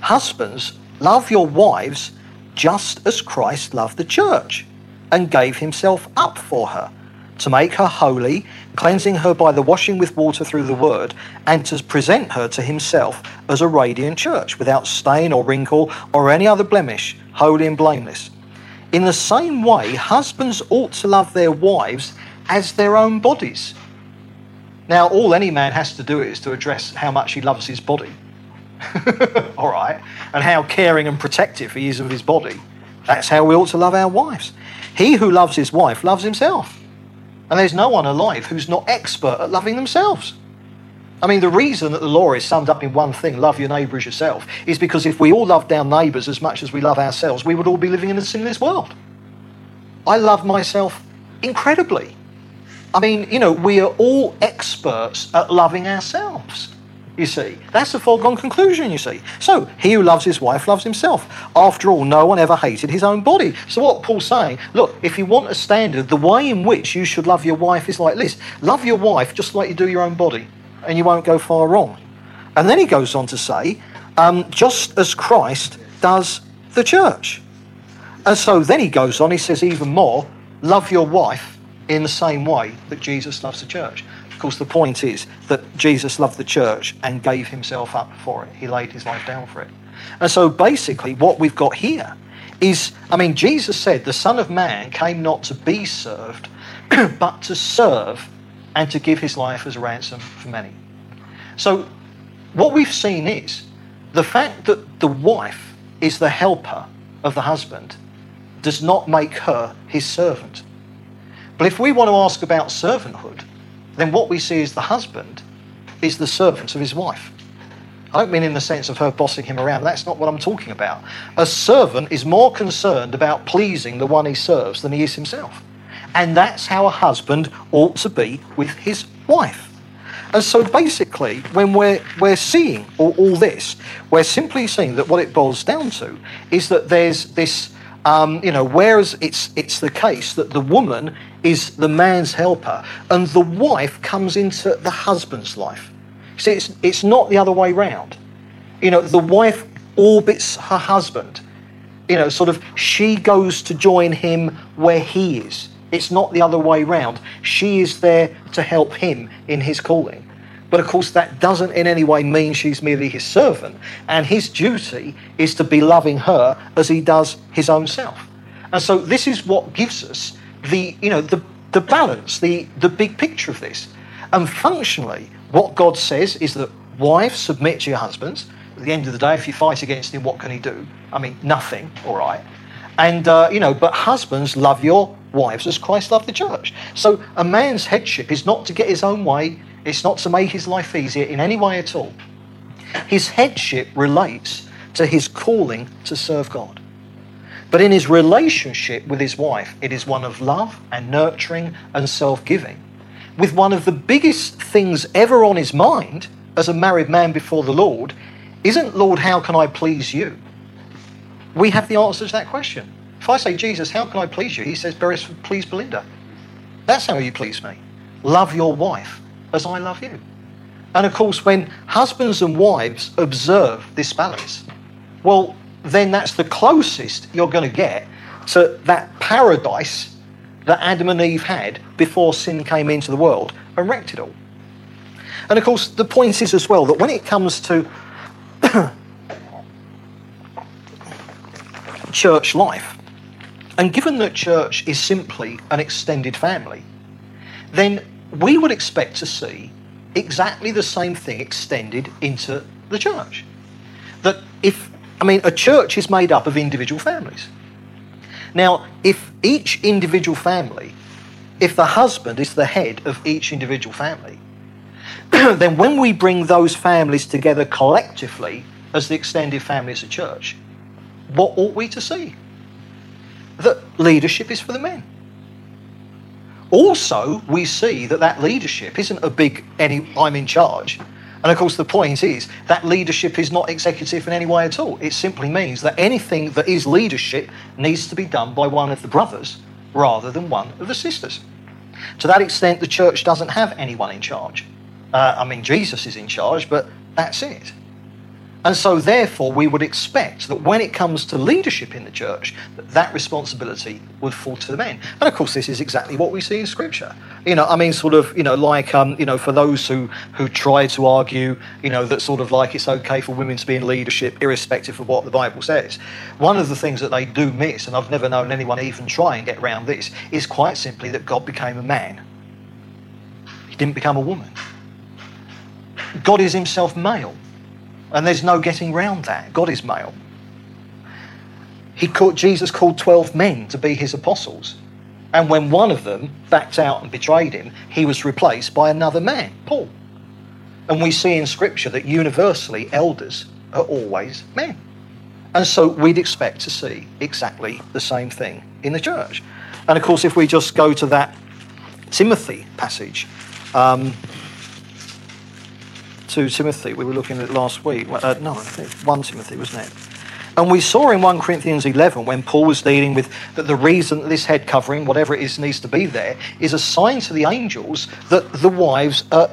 Husbands, love your wives just as Christ loved the church and gave himself up for her to make her holy, cleansing her by the washing with water through the word, and to present her to himself as a radiant church, without stain or wrinkle or any other blemish, holy and blameless. In the same way, husbands ought to love their wives as their own bodies. Now, all any man has to do is to address how much he loves his body. all right? And how caring and protective he is of his body. That's how we ought to love our wives. He who loves his wife loves himself. And there's no one alive who's not expert at loving themselves. I mean, the reason that the law is summed up in one thing, love your neighbour as yourself, is because if we all loved our neighbours as much as we love ourselves, we would all be living in a sinless world. I love myself incredibly. I mean, you know, we are all experts at loving ourselves you see. That's a foregone conclusion, you see. So, he who loves his wife loves himself. After all, no one ever hated his own body. So, what Paul's saying, look, if you want a standard, the way in which you should love your wife is like this love your wife just like you do your own body, and you won't go far wrong. And then he goes on to say, um, just as Christ does the church. And so then he goes on, he says even more, love your wife in the same way that Jesus loves the church. Of course, the point is that Jesus loved the church and gave himself up for it. He laid his life down for it. And so basically, what we've got here is I mean, Jesus said, The Son of Man came not to be served, but to serve and to give his life as a ransom for many. So, what we've seen is the fact that the wife is the helper of the husband does not make her his servant. But if we want to ask about servanthood, then what we see is the husband is the servant of his wife. I don't mean in the sense of her bossing him around. That's not what I'm talking about. A servant is more concerned about pleasing the one he serves than he is himself. And that's how a husband ought to be with his wife. And so basically, when we're, we're seeing all, all this, we're simply seeing that what it boils down to is that there's this um, you know, whereas it's it's the case that the woman is the man's helper and the wife comes into the husband's life. See, it's it's not the other way round. You know, the wife orbits her husband. You know, sort of she goes to join him where he is. It's not the other way round. She is there to help him in his calling. But of course, that doesn't in any way mean she's merely his servant. And his duty is to be loving her as he does his own self. And so this is what gives us the, you know, the, the balance, the, the big picture of this. And functionally, what God says is that wives submit to your husbands. At the end of the day, if you fight against him, what can he do? I mean, nothing, all right. And, uh, you know, but husbands love your wives as Christ loved the church. So a man's headship is not to get his own way, it's not to make his life easier in any way at all. His headship relates to his calling to serve God. But in his relationship with his wife, it is one of love and nurturing and self giving, with one of the biggest things ever on his mind as a married man before the Lord isn't, Lord, how can I please you? We have the answer to that question. If I say, Jesus, how can I please you? He says, please Belinda. That's how you please me. Love your wife as I love you. And of course, when husbands and wives observe this balance, well, then that's the closest you're going to get to that paradise that Adam and Eve had before sin came into the world and wrecked it all. And of course, the point is as well that when it comes to church life, and given that church is simply an extended family, then we would expect to see exactly the same thing extended into the church. That if, I mean, a church is made up of individual families. Now, if each individual family, if the husband is the head of each individual family, then when we bring those families together collectively as the extended family as a church, what ought we to see? That leadership is for the men. Also, we see that that leadership isn't a big any I'm in charge. And of course, the point is that leadership is not executive in any way at all. It simply means that anything that is leadership needs to be done by one of the brothers rather than one of the sisters. To that extent, the church doesn't have anyone in charge. Uh, I mean, Jesus is in charge, but that's it. And so, therefore, we would expect that when it comes to leadership in the church, that that responsibility would fall to the men. And of course, this is exactly what we see in Scripture. You know, I mean, sort of, you know, like, um, you know, for those who, who try to argue, you know, that sort of like it's okay for women to be in leadership irrespective of what the Bible says, one of the things that they do miss, and I've never known anyone even try and get around this, is quite simply that God became a man. He didn't become a woman. God is himself male. And there's no getting round that. God is male. He called, Jesus called 12 men to be his apostles. And when one of them backed out and betrayed him, he was replaced by another man, Paul. And we see in Scripture that universally elders are always men. And so we'd expect to see exactly the same thing in the church. And of course, if we just go to that Timothy passage, um, 2 Timothy, we were looking at it last week. Uh, no, 1 Timothy, wasn't it? And we saw in 1 Corinthians 11 when Paul was dealing with that the reason that this head covering, whatever it is, needs to be there, is a sign to the angels that the wives are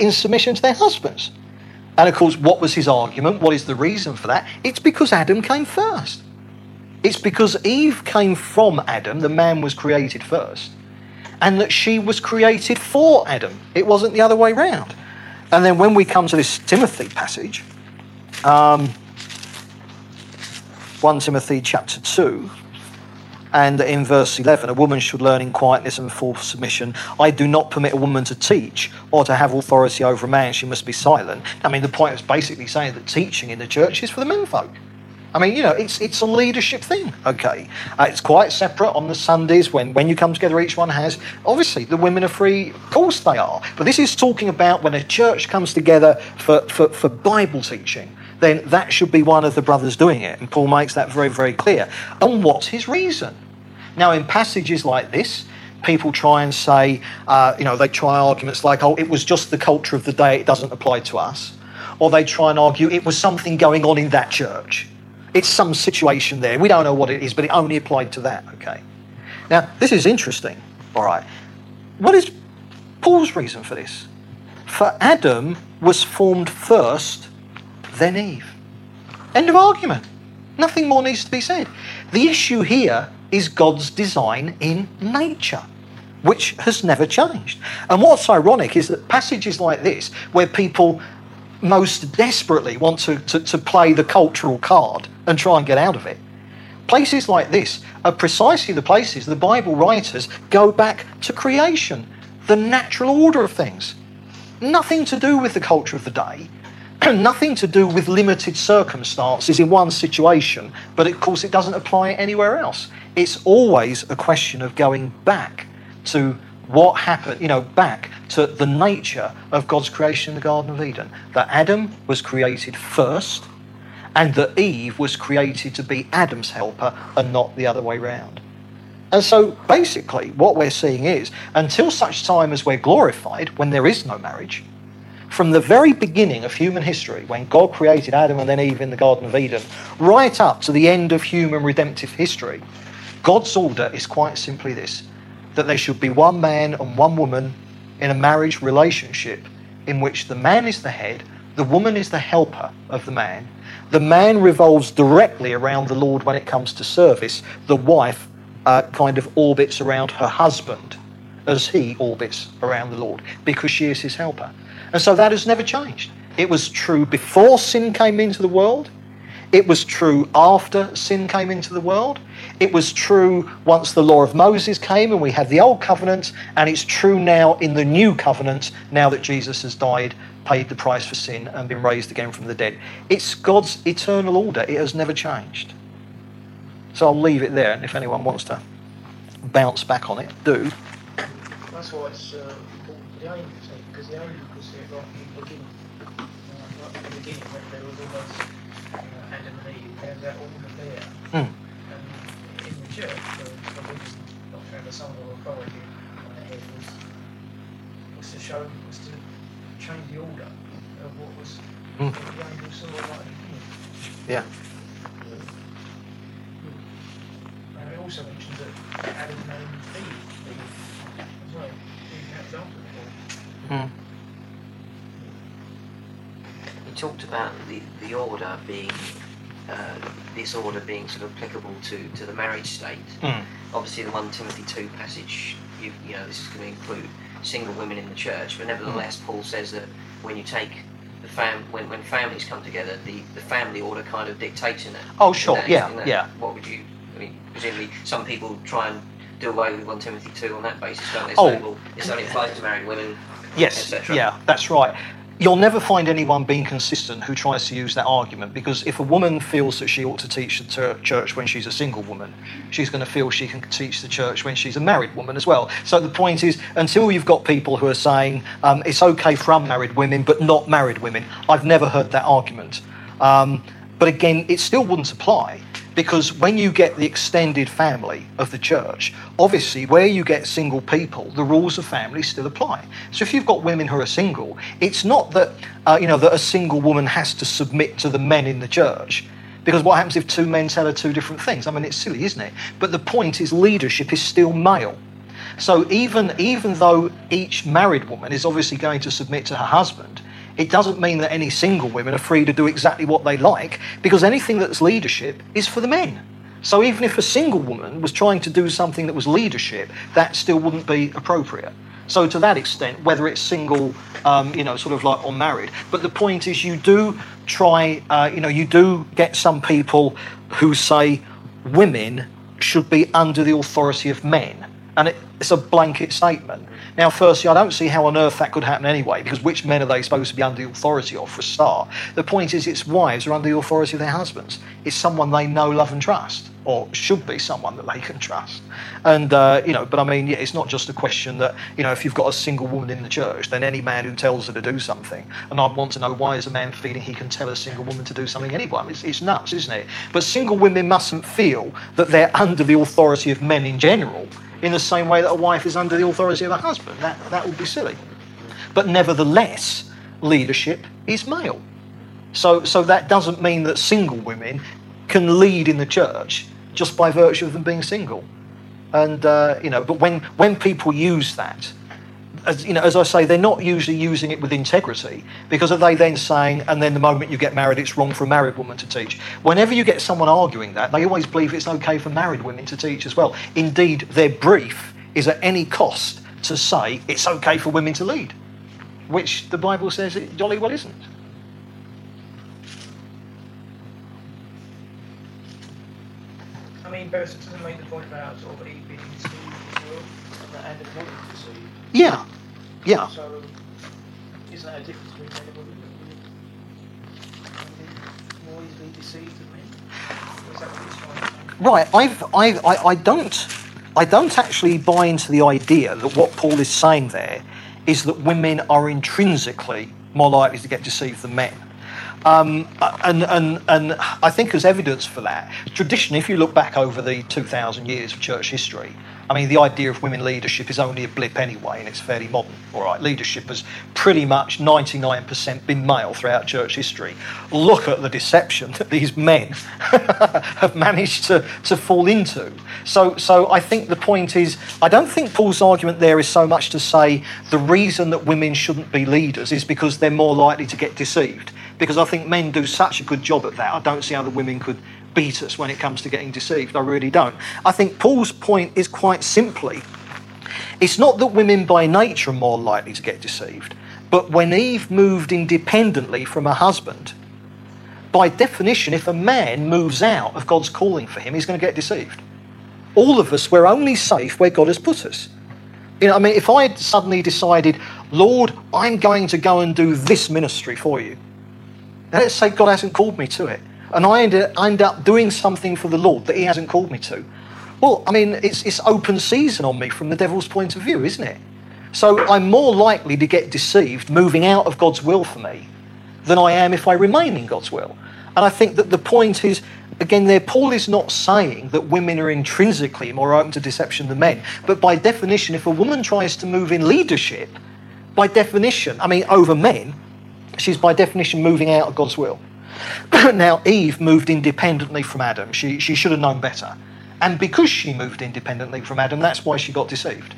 in submission to their husbands. And of course, what was his argument? What is the reason for that? It's because Adam came first. It's because Eve came from Adam, the man was created first, and that she was created for Adam. It wasn't the other way round. And then when we come to this Timothy passage, um, 1 Timothy chapter 2, and in verse 11, a woman should learn in quietness and full submission. I do not permit a woman to teach or to have authority over a man. She must be silent. I mean, the point is basically saying that teaching in the church is for the menfolk. I mean, you know, it's it's a leadership thing. Okay, uh, it's quite separate on the Sundays when when you come together. Each one has obviously the women are free. Of course they are. But this is talking about when a church comes together for for, for Bible teaching. Then that should be one of the brothers doing it, and Paul makes that very very clear. And what's his reason? Now, in passages like this, people try and say, uh, you know, they try arguments like, oh, it was just the culture of the day, it doesn't apply to us. Or they try and argue it was something going on in that church. It's some situation there. We don't know what it is, but it only applied to that, okay? Now, this is interesting, all right. What is Paul's reason for this? For Adam was formed first, then Eve. End of argument. Nothing more needs to be said. The issue here is God's design in nature, which has never changed. And what's ironic is that passages like this, where people most desperately want to, to, to play the cultural card and try and get out of it. Places like this are precisely the places the Bible writers go back to creation, the natural order of things. Nothing to do with the culture of the day, nothing to do with limited circumstances in one situation, but of course it doesn't apply anywhere else. It's always a question of going back to what happened, you know, back to the nature of God's creation in the Garden of Eden. That Adam was created first, and that Eve was created to be Adam's helper and not the other way round. And so basically, what we're seeing is until such time as we're glorified, when there is no marriage, from the very beginning of human history, when God created Adam and then Eve in the Garden of Eden, right up to the end of human redemptive history, God's order is quite simply this that there should be one man and one woman in a marriage relationship in which the man is the head, the woman is the helper of the man. The man revolves directly around the Lord when it comes to service. The wife uh, kind of orbits around her husband as he orbits around the Lord because she is his helper. And so that has never changed. It was true before sin came into the world. It was true after sin came into the world. It was true once the law of Moses came and we had the old covenant, and it's true now in the new covenant, now that Jesus has died, paid the price for sin, and been raised again from the dead. It's God's eternal order, it has never changed. So I'll leave it there, and if anyone wants to bounce back on it, do. That's why it's uh, important for the angels, because the could see it right from the beginning. right at the beginning when there was almost uh, Adam and Eve, there was that order there. Mm. And in the church, the, the women not to have a son of authority on their head was, was to show, was to change the order of what was Mm. what the angels saw right at. Yeah. And it also mentions that Adam named Eve, Eve as well. Eve had after the. Mm. He talked about the, the order being, uh, this order being sort of applicable to, to the marriage state. Mm. Obviously, the 1 Timothy 2 passage, you, you know, this is going to include single women in the church, but nevertheless, Paul says that when you take the fam, when, when families come together, the, the family order kind of dictates in that. Oh, sure, that- yeah, that- yeah. What would you, I mean, presumably some people try and do away with 1 Timothy 2 on that basis, don't they? Oh. Say, well, this only applies to married women, Yes, yeah, that's right. You'll never find anyone being consistent who tries to use that argument because if a woman feels that she ought to teach the tur- church when she's a single woman, she's going to feel she can teach the church when she's a married woman as well. So the point is, until you've got people who are saying um, it's okay for unmarried women but not married women, I've never heard that argument. Um, but again, it still wouldn't apply because when you get the extended family of the church, obviously where you get single people, the rules of family still apply. So if you've got women who are single, it's not that uh, you know that a single woman has to submit to the men in the church. Because what happens if two men tell her two different things? I mean, it's silly, isn't it? But the point is, leadership is still male. So even even though each married woman is obviously going to submit to her husband, it doesn't mean that any single women are free to do exactly what they like, because anything that's leadership is for the men. So even if a single woman was trying to do something that was leadership, that still wouldn't be appropriate. So to that extent, whether it's single, um, you know, sort of like or married, but the point is, you do try, uh, you know, you do get some people who say women should be under the authority of men, and it, it's a blanket statement. Now, firstly, I don't see how on earth that could happen anyway, because which men are they supposed to be under the authority of for a start? The point is, its wives are under the authority of their husbands. It's someone they know, love, and trust, or should be someone that they can trust. And, uh, you know, but I mean, yeah, it's not just a question that, you know, if you've got a single woman in the church, then any man who tells her to do something, and I'd want to know why is a man feeling he can tell a single woman to do something anyway? I It's, it's nuts, isn't it? But single women mustn't feel that they're under the authority of men in general in the same way that a wife is under the authority of a husband. That, that would be silly. But nevertheless, leadership is male. So, so that doesn't mean that single women can lead in the church just by virtue of them being single. And, uh, you know, but when, when people use that, as, you know, as I say, they're not usually using it with integrity because are they then saying, and then the moment you get married, it's wrong for a married woman to teach? Whenever you get someone arguing that, they always believe it's okay for married women to teach as well. Indeed, their brief is at any cost to say it's okay for women to lead, which the Bible says it jolly well isn't. I mean, Beresford doesn't make the point about sort of Yeah, yeah. So, isn't that a difference between men and women? Women more easily deceived than men? Or is that what he's trying to say? Right, I've, I've, I, I don't, I don't actually buy into the idea that what Paul is saying there is that women are intrinsically more likely to get deceived than men. Um, and, and, and I think as evidence for that, traditionally, if you look back over the 2,000 years of church history, I mean, the idea of women leadership is only a blip anyway, and it's fairly modern. All right, leadership has pretty much 99% been male throughout church history. Look at the deception that these men have managed to, to fall into. So, so I think the point is, I don't think Paul's argument there is so much to say the reason that women shouldn't be leaders is because they're more likely to get deceived. Because I think men do such a good job at that, I don't see how the women could beat us when it comes to getting deceived. I really don't. I think Paul's point is quite simply it's not that women by nature are more likely to get deceived, but when Eve moved independently from her husband, by definition, if a man moves out of God's calling for him, he's going to get deceived. All of us, we're only safe where God has put us. You know, I mean, if I had suddenly decided, Lord, I'm going to go and do this ministry for you, let's say God hasn't called me to it, and I end, end up doing something for the Lord that He hasn't called me to. Well, I mean, it's, it's open season on me from the devil's point of view, isn't it? So I'm more likely to get deceived moving out of God's will for me than I am if I remain in God's will. And I think that the point is, again, there, Paul is not saying that women are intrinsically more open to deception than men. But by definition, if a woman tries to move in leadership, by definition, I mean, over men, she's by definition moving out of God's will. now, Eve moved independently from Adam. She, she should have known better. And because she moved independently from Adam, that's why she got deceived.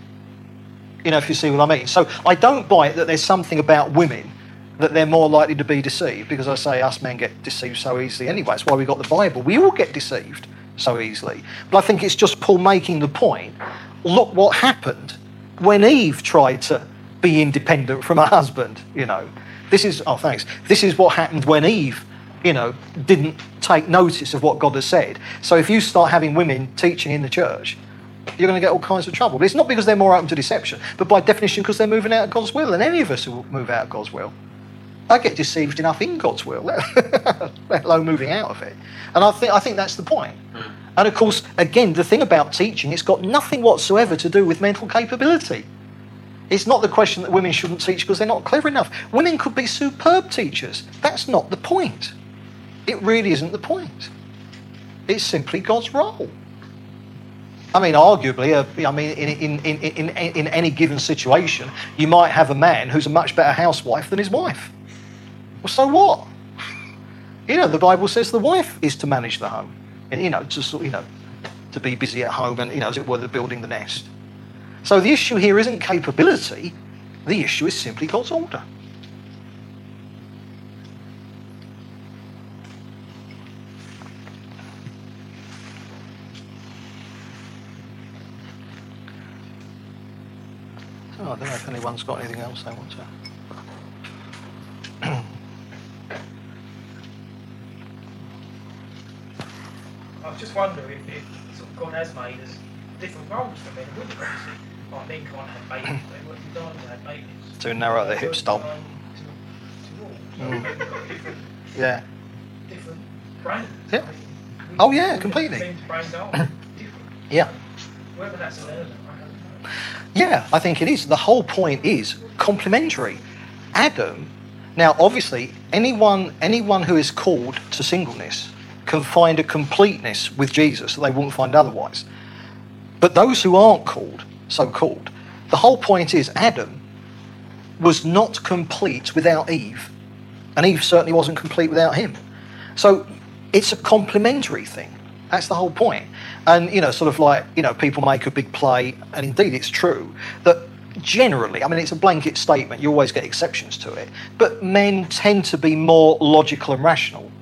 You know, if you see what I mean. So I don't buy it that there's something about women that they're more likely to be deceived because I say us men get deceived so easily anyway. That's why we got the Bible. We all get deceived so easily. But I think it's just Paul making the point look what happened when Eve tried to be independent from her husband, you know. This is, oh, thanks. This is what happened when Eve, you know, didn't take notice of what God has said. So if you start having women teaching in the church, you're going to get all kinds of trouble. But it's not because they're more open to deception, but by definition because they're moving out of God's will. And any of us who move out of God's will, I get deceived enough in God's will, let alone moving out of it. And I think I think that's the point. Mm. And of course, again, the thing about teaching, it's got nothing whatsoever to do with mental capability. It's not the question that women shouldn't teach because they're not clever enough. Women could be superb teachers. That's not the point. It really isn't the point. It's simply God's role. I mean, arguably, uh, I mean, in, in, in, in, in any given situation, you might have a man who's a much better housewife than his wife. Well, so what? You know, the Bible says the wife is to manage the home, and you know, to you know, to be busy at home, and you know, as it were, the building the nest. So the issue here isn't capability; the issue is simply God's order. I don't know if anyone's got anything else they want to. I was just wondering if, if sort of God has made us different roles for men and women. Obviously, like men can't have babies, but what designed to have babies. To narrow the hip stomp. Mm. yeah. Different brains. Yeah. Oh yeah, completely. yeah. Yeah, I think it is. The whole point is complementary. Adam. Now, obviously, anyone anyone who is called to singleness can find a completeness with Jesus that they wouldn't find otherwise. But those who aren't called, so called, the whole point is Adam was not complete without Eve, and Eve certainly wasn't complete without him. So it's a complementary thing. That's the whole point. And, you know, sort of like, you know, people make a big play, and indeed it's true, that generally, I mean, it's a blanket statement, you always get exceptions to it, but men tend to be more logical and rational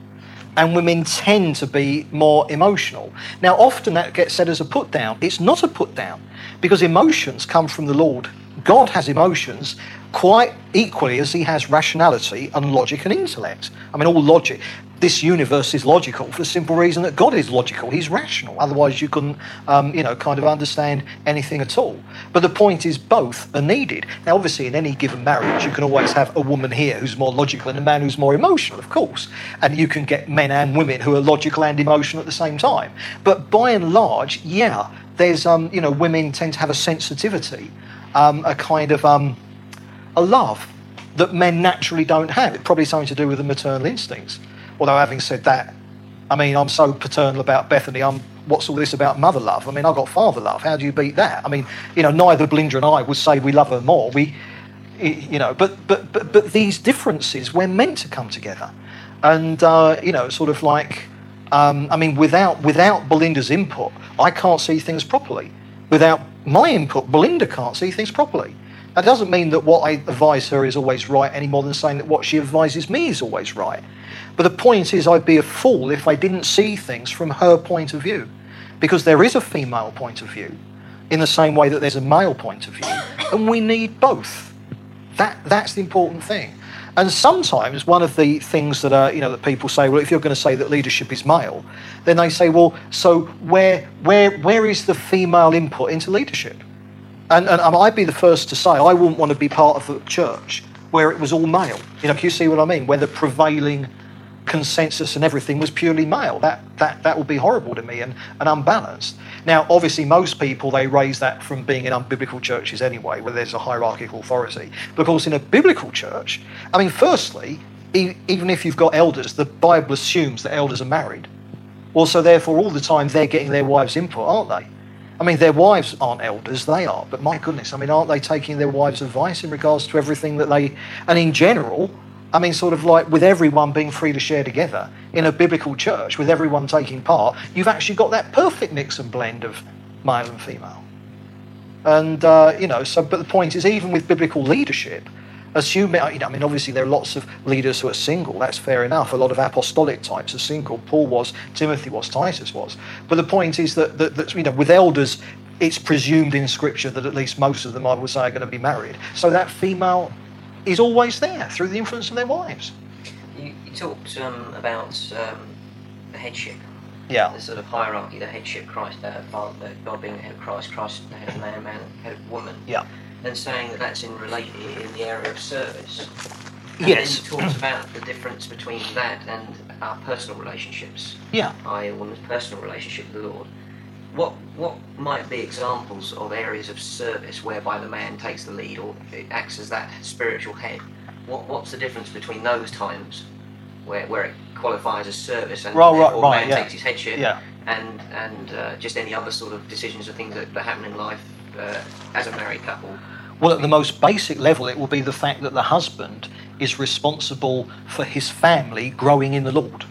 and women tend to be more emotional. Now, often that gets said as a put down. It's not a put down because emotions come from the Lord. God has emotions quite equally as he has rationality and logic and intellect. I mean, all logic this universe is logical for the simple reason that God is logical. He's rational. Otherwise, you couldn't, um, you know, kind of understand anything at all. But the point is, both are needed. Now, obviously, in any given marriage, you can always have a woman here who's more logical and a man who's more emotional, of course. And you can get men and women who are logical and emotional at the same time. But by and large, yeah, there's, um, you know, women tend to have a sensitivity, um, a kind of um, a love that men naturally don't have. It's probably something to do with the maternal instincts. Although, having said that, I mean, I'm so paternal about Bethany. I'm what's all this about mother love? I mean, I've got father love. How do you beat that? I mean, you know, neither Belinda and I would say we love her more. We, you know, but but but but these differences we're meant to come together, and uh, you know, sort of like, um, I mean, without without Belinda's input, I can't see things properly. Without my input, Belinda can't see things properly. That doesn't mean that what I advise her is always right any more than saying that what she advises me is always right. But the point is, I'd be a fool if I didn't see things from her point of view. Because there is a female point of view, in the same way that there's a male point of view, and we need both. That, that's the important thing. And sometimes one of the things that are, you know, that people say, well, if you're going to say that leadership is male, then they say, well, so where, where, where is the female input into leadership? And, and I'd be the first to say I wouldn't want to be part of a church where it was all male. You know, can you see what I mean? Where the prevailing consensus and everything was purely male. That that that would be horrible to me and, and unbalanced. Now, obviously, most people they raise that from being in unbiblical churches anyway, where there's a hierarchical authority. But of course, in a biblical church, I mean, firstly, even if you've got elders, the Bible assumes that elders are married. Well, so therefore, all the time they're getting their wives' input, aren't they? I mean, their wives aren't elders, they are. But my goodness, I mean, aren't they taking their wives' advice in regards to everything that they. And in general, I mean, sort of like with everyone being free to share together in a biblical church, with everyone taking part, you've actually got that perfect mix and blend of male and female. And, uh, you know, so, but the point is, even with biblical leadership, assuming, you know, I mean, obviously there are lots of leaders who are single, that's fair enough. A lot of apostolic types are single. Paul was, Timothy was, Titus was. But the point is that, that, that you know, with elders, it's presumed in Scripture that at least most of them, I would say, are going to be married. So that female is always there through the influence of their wives. You, you talked um, about um, the headship, Yeah. the sort of hierarchy, the headship, Christ, uh, God being the head of Christ, Christ the head of man, man head of woman, Yeah. And saying that that's in relate in the area of service. And Yes. then talks about the difference between that and our personal relationships, Yeah. i.e., a woman's personal relationship with the Lord. What what might be examples of areas of service whereby the man takes the lead or acts as that spiritual head? What what's the difference between those times where, where it qualifies as service and Right, right, right, man yeah. takes his headship Yeah. and and uh, just any other sort of decisions or things that, that happen in life uh, as a married couple? Well, at the most basic level, it will be the fact that the husband is responsible for his family growing in the Lord.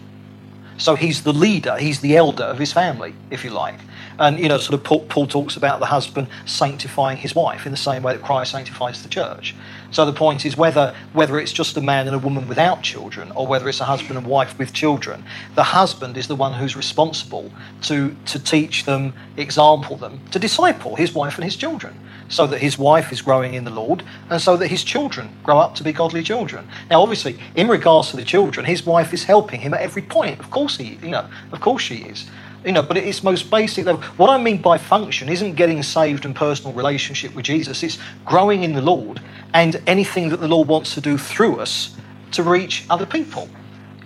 So he's the leader, he's the elder of his family, if you like. And, you know, sort of Paul, Paul talks about the husband sanctifying his wife in the same way that Christ sanctifies the church. So the point is whether, whether it's just a man and a woman without children or whether it's a husband and wife with children, the husband is the one who's responsible to, to teach them, example them, to disciple his wife and his children so that his wife is growing in the Lord and so that his children grow up to be godly children. Now, obviously, in regards to the children, his wife is helping him at every point. Of course, he, you know, of course she is. You know, but at its most basic level, what I mean by function isn't getting saved and personal relationship with Jesus. It's growing in the Lord and anything that the Lord wants to do through us to reach other people.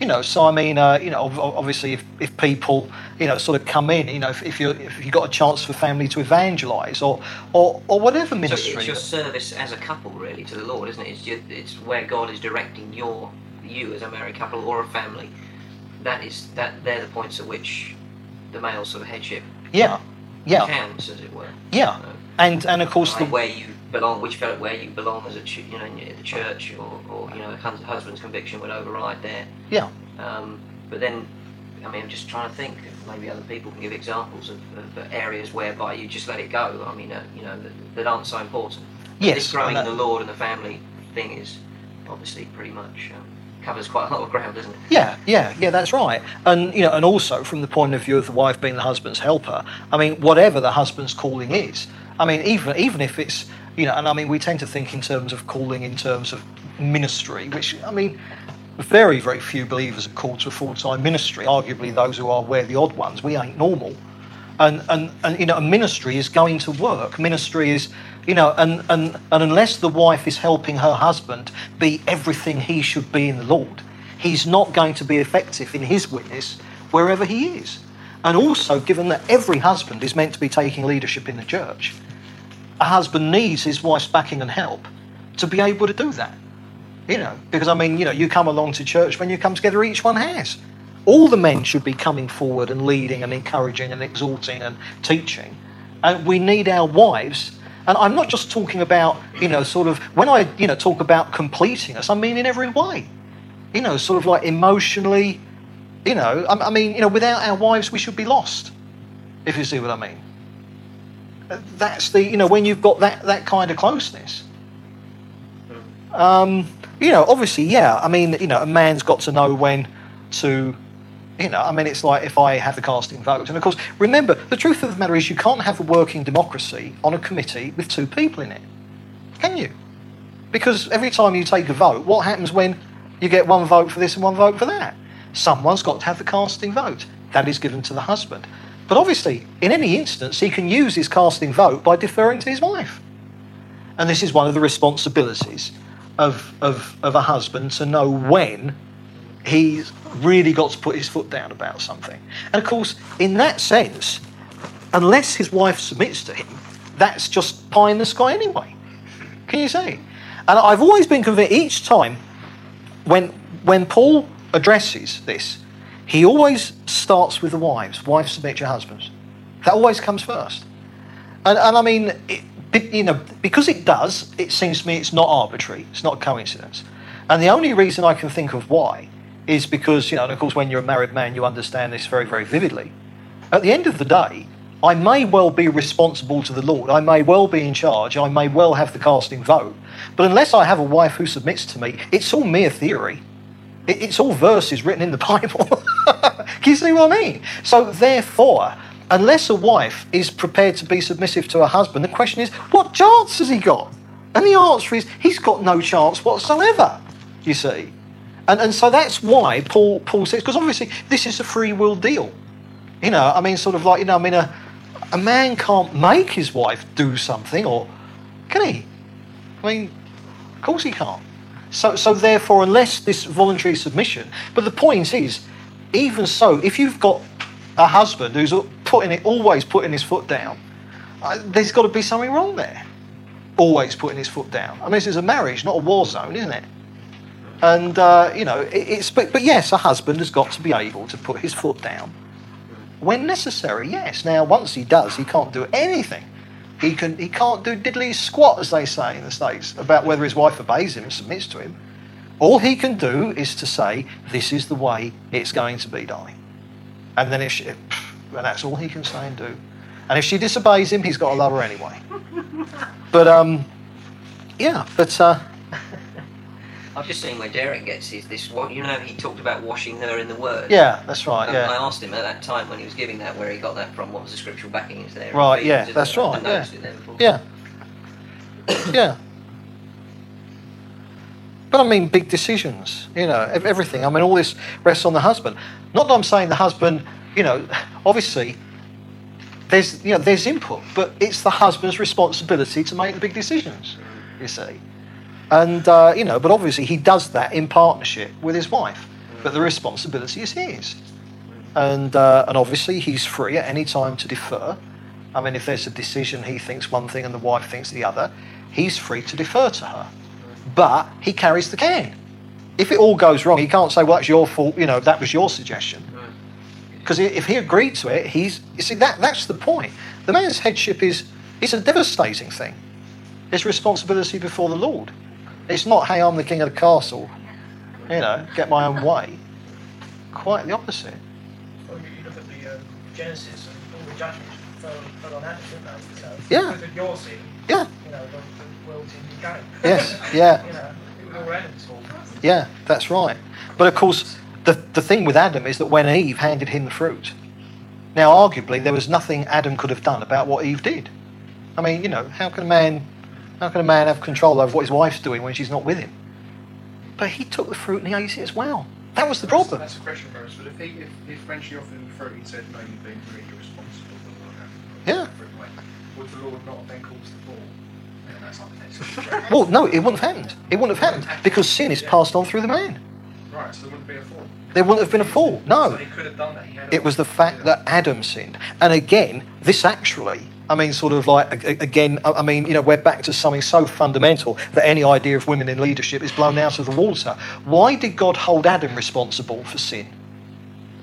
You know, so I mean, uh, you know, obviously, if, if people, you know, sort of come in, you know, if, if you if you got a chance for family to evangelise or, or or whatever ministry, So it's your service as a couple, really, to the Lord, isn't it? It's, it's where God is directing your you as a married couple or a family. That is that they're the points at which the male sort of headship yeah, yeah, counts, as it were. yeah, know, and and of course the where you belong, which felt where you belong as a ch- you know in the church, or, or you know a husband's conviction would override there. yeah. Um, but then, I mean, I'm just trying to think. Maybe other people can give examples of, of areas whereby you just let it go. I mean, uh, you know, that, that aren't so important. Yes, this growing and in that- the Lord and the family thing is obviously pretty much um, covers quite a lot of ground, doesn't it? Yeah, yeah, yeah, that's right. And you know, and also from the point of view of the wife being the husband's helper, I mean, whatever the husband's calling is, I mean, even even if it's you know, and I mean, we tend to think in terms of calling in terms of ministry, which I mean, very very few believers are called to a full time ministry. Arguably, those who are we're the odd ones. We ain't normal. And, and, and you know, a ministry is going to work. Ministry is, you know, and, and, and unless the wife is helping her husband be everything he should be in the Lord, he's not going to be effective in his witness wherever he is. And also, given that every husband is meant to be taking leadership in the church, a husband needs his wife's backing and help to be able to do that. You know, because I mean, you know, you come along to church when you come together, each one has. All the men should be coming forward and leading and encouraging and exhorting and teaching. And we need our wives. And I'm not just talking about, you know, sort of, when I, you know, talk about completing us, I mean in every way. You know, sort of like emotionally, you know, I, I mean, you know, without our wives, we should be lost, if you see what I mean. That's the, you know, when you've got that, that kind of closeness. Um, you know, obviously, yeah. I mean, you know, a man's got to know when to, you know, I mean, it's like if I have the casting vote. And of course, remember, the truth of the matter is you can't have a working democracy on a committee with two people in it. Can you? Because every time you take a vote, what happens when you get one vote for this and one vote for that? Someone's got to have the casting vote. That is given to the husband. But obviously, in any instance, he can use his casting vote by deferring to his wife. And this is one of the responsibilities of, of, of a husband to know when he's really got to put his foot down about something. And of course, in that sense, unless his wife submits to him, that's just pie in the sky anyway. Can you see? And I've always been convinced each time when when Paul addresses this, he always starts with the wives. Wives submit your husbands. That always comes first. And, and I mean, it, you know, because it does, it seems to me it's not arbitrary. It's not coincidence. And the only reason I can think of why is because, you know, and of course, when you're a married man, you understand this very, very vividly. At the end of the day, I may well be responsible to the Lord. I may well be in charge. I may well have the casting vote. But unless I have a wife who submits to me, it's all mere theory. It's all verses written in the Bible. Can you see what I mean? So, therefore, unless a wife is prepared to be submissive to her husband, the question is, what chance has he got? And the answer is, he's got no chance whatsoever, you see. And, and so that's why Paul, Paul says, because obviously this is a free will deal. You know, I mean, sort of like, you know, I mean, a, a man can't make his wife do something, or can he? I mean, of course he can't. So, so therefore, unless this voluntary submission, but the point is, even so, if you've got a husband who's putting it, always putting his foot down, uh, there's got to be something wrong there. Always putting his foot down. I mean, this is a marriage, not a war zone, isn't it? And uh, you know, it, it's but, but yes, a husband has got to be able to put his foot down when necessary, yes. Now, once he does, he can't do anything. He, can, he can't do diddly squat, as they say in the States, about whether his wife obeys him and submits to him. All he can do is to say, This is the way it's going to be, darling. And then if and that's all he can say and do. And if she disobeys him, he's got to love her anyway. But, um, yeah, but. Uh, I've just seen where Derek gets his this. What you know, he talked about washing her in the Word. Yeah, that's right. Yeah. I asked him at that time when he was giving that where he got that from. What was the scriptural backing? Is there? Right. Yeah, that's right. Yeah. Yeah. yeah. But I mean, big decisions. You know, everything. I mean, all this rests on the husband. Not that I'm saying the husband. You know, obviously, there's you know there's input, but it's the husband's responsibility to make the big decisions. You see. And, uh, you know, but obviously he does that in partnership with his wife. But the responsibility is his. And, uh, and obviously he's free at any time to defer. I mean, if there's a decision he thinks one thing and the wife thinks the other, he's free to defer to her. But he carries the can. If it all goes wrong, he can't say, well, that's your fault, you know, that was your suggestion. Because if he agreed to it, he's, you see, that, that's the point. The man's headship is, is a devastating thing. It's responsibility before the Lord. It's not, hey, I'm the king of the castle, you know, get my own way. Quite the opposite. Well, you look at the uh, Genesis and all the judgments fell, fell on Adam, didn't they? So, yeah. Because of your sin, yeah. you know, the, the world's in decay. Yes, yeah. you know, it was all Adam's fault. Yeah, that's right. But of course, the, the thing with Adam is that when Eve handed him the fruit, now arguably there was nothing Adam could have done about what Eve did. I mean, you know, how can a man how can a man have control over what his wife's doing when she's not with him? But he took the fruit and he ate it as well. That was the problem. That's, a question for us. But if, he, if, if when she offered him the fruit, he said, no, you've been really irresponsible, the Lord yeah. would the Lord not then cause the fall? Well, no, it wouldn't have happened. It wouldn't have happened because sin is passed on through the man. Right, so there wouldn't be a fall. There wouldn't have been a fall. No. So he could have done that. It was the fact that Adam sinned. And again, this actually I mean, sort of like, again, I mean, you know, we're back to something so fundamental that any idea of women in leadership is blown out of the water. Why did God hold Adam responsible for sin?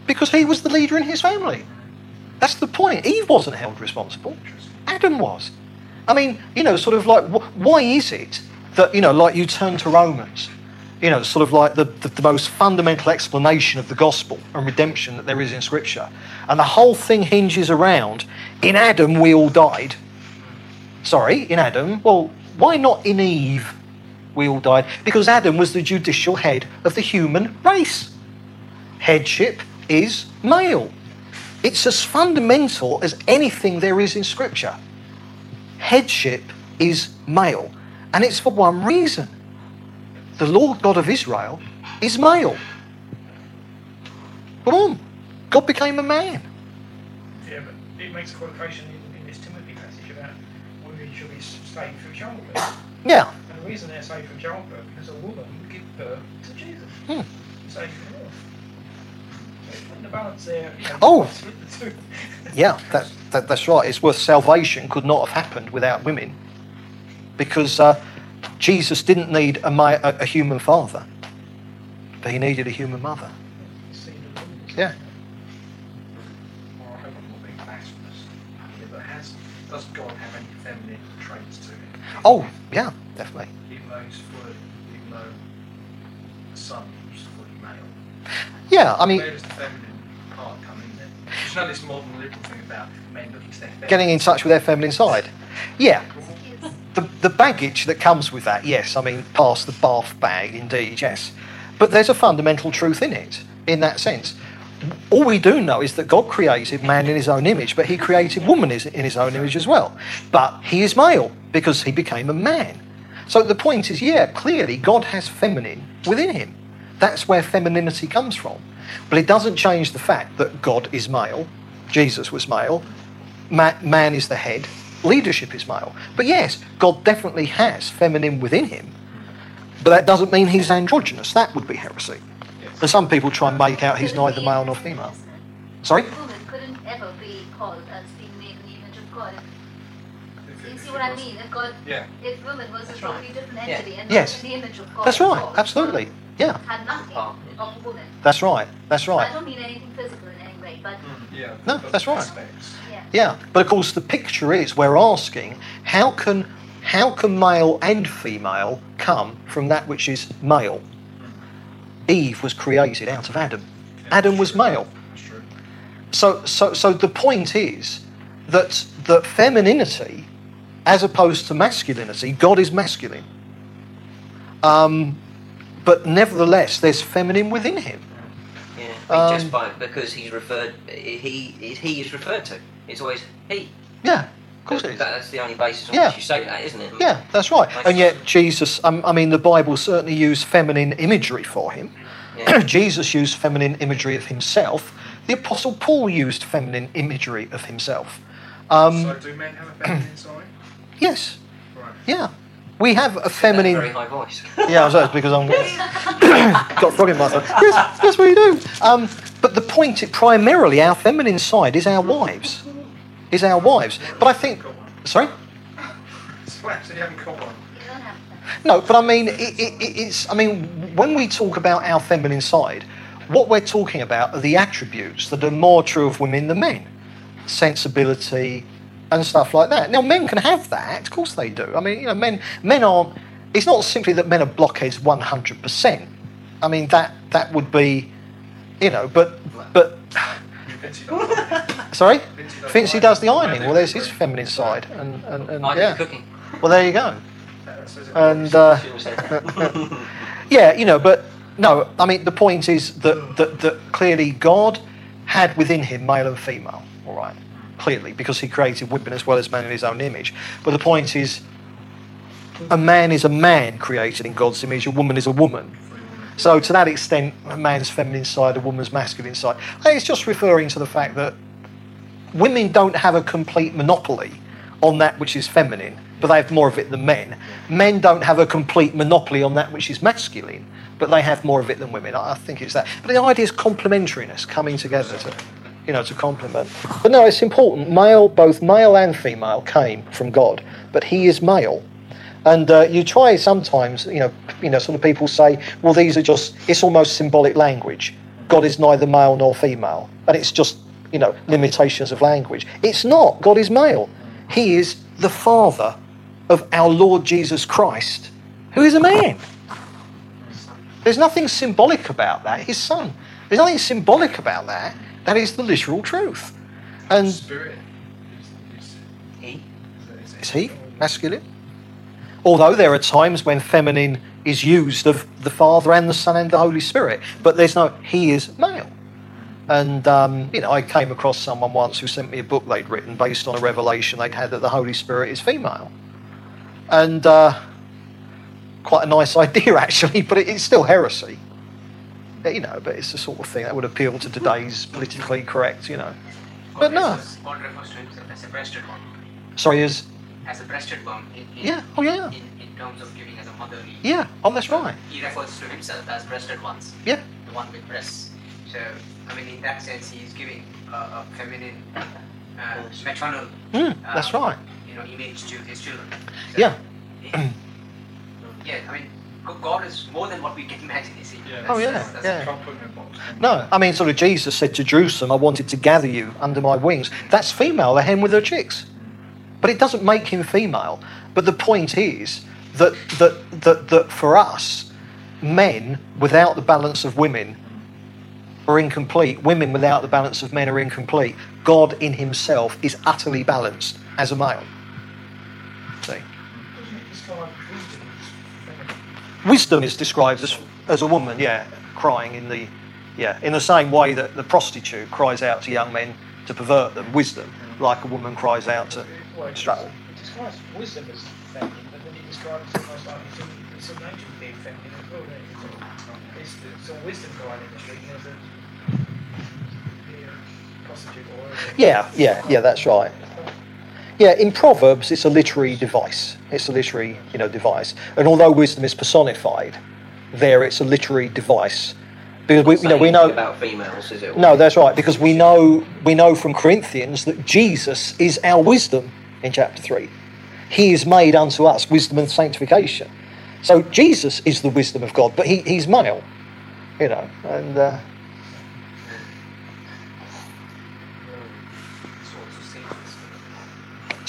Because he was the leader in his family. That's the point. Eve wasn't held responsible, Adam was. I mean, you know, sort of like, why is it that, you know, like you turn to Romans you know, sort of like the, the, the, most fundamental explanation of the gospel and redemption that there is in Scripture. And the whole thing hinges around in Adam, we all died. Sorry, in Adam. Well, why not in Eve, we all died? Because Adam was the judicial head of the human race. Headship is male. It's as fundamental as anything there is in Scripture. Headship is male. And it's for one reason the Lord God of Israel is male. Boom. God became a man. Yeah, but it makes a quotation in, in this Timothy passage about women should be saved from childbirth. Yeah. And the reason they're saved from childbirth because a woman would give birth to Jesus. Hmm. Saved from. So the balance there. You know, oh. yeah, that, that, that's right. It's worth salvation could not have happened without women because. Uh, Jesus didn't need a, a, a human father. but he needed a human mother. Seed of woman. Yeah. Well, I hope I'm not being blasphemous. Yeah, but has, does God have any feminine traits to him? Oh, yeah, definitely. Even though he's fully, even though the son fully male. Yeah, I mean, Where does the feminine part come in then? There's this modern liberal thing about men looking to their feminine. getting in touch with their feminine side. Yeah. The, the baggage that comes with that, yes, I mean, past the bath bag, indeed, yes. But there's a fundamental truth in it, in that sense. All we do know is that God created man in his own image, but he created woman in his own image as well. But he is male because he became a man. So the point is, yeah, clearly God has feminine within him. That's where femininity comes from. But it doesn't change the fact that God is male, Jesus was male, man is the head, leadership is male. But yes, God definitely has feminine within him. But that doesn't mean he's androgynous. That would be heresy. And some people try and make out he's neither male nor female. Sorry? Woman couldn't ever be called as being made in the image of God. If You see what I mean? If God, Yeah. if woman was a That's right. totally different Yeah. entity and Yes. in the image of God. That's right. all, Absolutely. Yeah. Had nothing of a woman. That's right. That's I right. don't mean anything physical in any way, but Mm, Yeah. No, that's right. yeah. Yeah. But of course the picture is we're asking how can how can male and female come from that which is male? Eve was created out of Adam. Adam was male. So, so, so the point is that that femininity, as opposed to masculinity, God is masculine. Um, but nevertheless, there's feminine within him. Yeah, Um, just by because he's referred, he he is referred to. It's always he. Yeah, of course it is. That- That's the only basis on Yeah. which you say that, isn't it? Yeah, that's right. And yet Jesus, um, I mean, the Bible certainly used feminine imagery for him. Yeah. Jesus used feminine imagery of himself. The Apostle Paul used feminine imagery of himself. Um, so do men have a feminine side? yes, Right. yeah. We have a Very feminine. high voice. Yeah, I was because I'm got a frog in my throat. Yes, that's what you do. Um, but the point, it, primarily, our feminine side is our wives. Is our wives. But I think, sorry, So actually, you haven't got one. You don't have that. no, but I mean, it, it, it- it's. I mean, when we talk about our feminine side, what we're talking about are the attributes that are more true of women than men, sensibility, and stuff like that. Now, men can have that, of course they do. I mean, you know, men men aren't. It's not simply that men are blockheads one hundred percent. I mean, that that would be, you know, but but sorry, Vinci does Fincy the does the ironing. ironing. Well, there's his feminine side, and and, and yeah. Well, there you go. That says it. And uh, She was there. Yeah, you know, but no, I mean, the point is that, that, that clearly God had within him male and female, all right, clearly, because he created women as well as man in his own image. But the point is, a man is a man created in God's image, a woman is a woman. So, to that extent, a man's feminine side, a woman's masculine side. It's just referring to the fact that women don't have a complete monopoly on that which is feminine, but they have more of it than men. Men don't have a complete monopoly on that which is masculine, but they have more of it than women. I I think it's that. But the idea is complementariness, coming together to, you know, to complement. But no, it's important. Male, both male and female, came from God, but He is male. And uh, you try sometimes, you know, you know, sort of people say, well, these are just, it's almost symbolic language. God is neither male nor female. And it's just, you know, limitations of language. It's not. God is male. He is the Father of our Lord Jesus Christ, who is a man. There's nothing symbolic about that. His son. There's nothing symbolic about that. That is the literal truth. And Spirit. Is, is, he. is, is he masculine? Although there are times when feminine is used of the Father and the Son and the Holy Spirit, but there's no, he is male. And, um, you know, I came across someone once who sent me a book they'd written based on a revelation they'd had that the Holy Spirit is female. And uh, quite a nice idea, actually, but it, it's still heresy. You know, but it's the sort of thing that would appeal to today's politically correct, you know. But no. God refers to himself as a breasted one. Sorry, is, As a breasted one. In, in, Yeah, oh, yeah. In, in terms of giving as a motherly. yeah, oh, that's right. He refers to himself as breasted ones. Yeah. The one with breasts. So, I mean, in that sense, he is giving a, a feminine, uh, maternal, Mm, that's uh, right. you know, image to his children. So, Yeah. it- yeah, I mean, God is more than what we can imagine. You see. Yeah. Oh, yeah, That's- that's- yeah. Can't put them in a. No, I mean, sort of Jesus said to Jerusalem, I wanted to gather you under my wings. That's female, the hen with her chicks. But it doesn't make him female. But the point is that, that, that, that for us, men without the balance of women are incomplete. Women without the balance of men are incomplete. God in himself is utterly balanced as a male. Wisdom is described as, as a woman, yeah, crying in the yeah, in the same way that the prostitute cries out to young men to pervert them, wisdom, like a woman cries out to Well, it, describes wisdom as feminine, but then describes it almost like it's, a, it's a nature of being feminine as well. It's, it's wisdom crying in the street. You know, the, the prostitute or. Yeah, yeah, yeah, that's right. Yeah, in Proverbs, it's a literary device. It's a literary, you know, device. And although wisdom is personified, there it's a literary device. Because we, you know, we know. about females, is it? No, that's right. Because we know we know from Corinthians that Jesus is our wisdom in chapter three. He is made unto us wisdom and sanctification. So Jesus is the wisdom of God, but he, he's male, you know. And uh,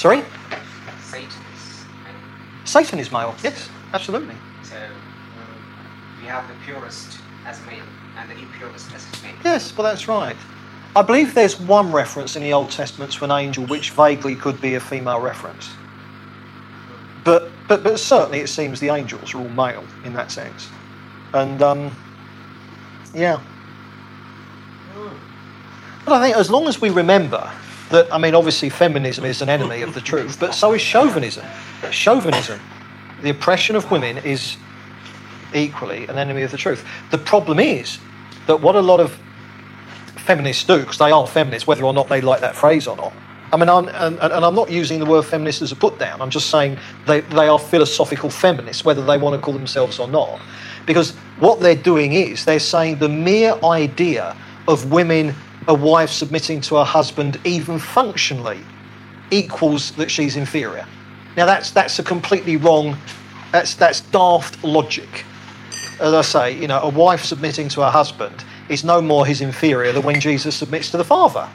sorry, Satan's. Satan is male. Yes, absolutely. So we have the purest as male and the impurest as female. Yes, well, that's right. I believe there's one reference in the Old Testament to an angel which vaguely could be a female reference. But, but, but certainly it seems the angels are all male in that sense. And, um, yeah. But I think as long as we remember that, I mean, obviously feminism is an enemy of the truth, but so is chauvinism. Chauvinism, the oppression of women, is equally an enemy of the truth. The problem is that what a lot of feminists do, because they are feminists, whether or not they like that phrase or not. I mean, I'm, and, and I'm not using the word feminist as a put down. I'm just saying they, they are philosophical feminists, whether they want to call themselves or not. Because what they're doing is they're saying the mere idea of women, a wife submitting to her husband, even functionally, equals that she's inferior. Now that's that's a completely wrong. That's that's daft logic. As I say, you know, a wife submitting to her husband is no more his inferior than when Jesus submits to the Father.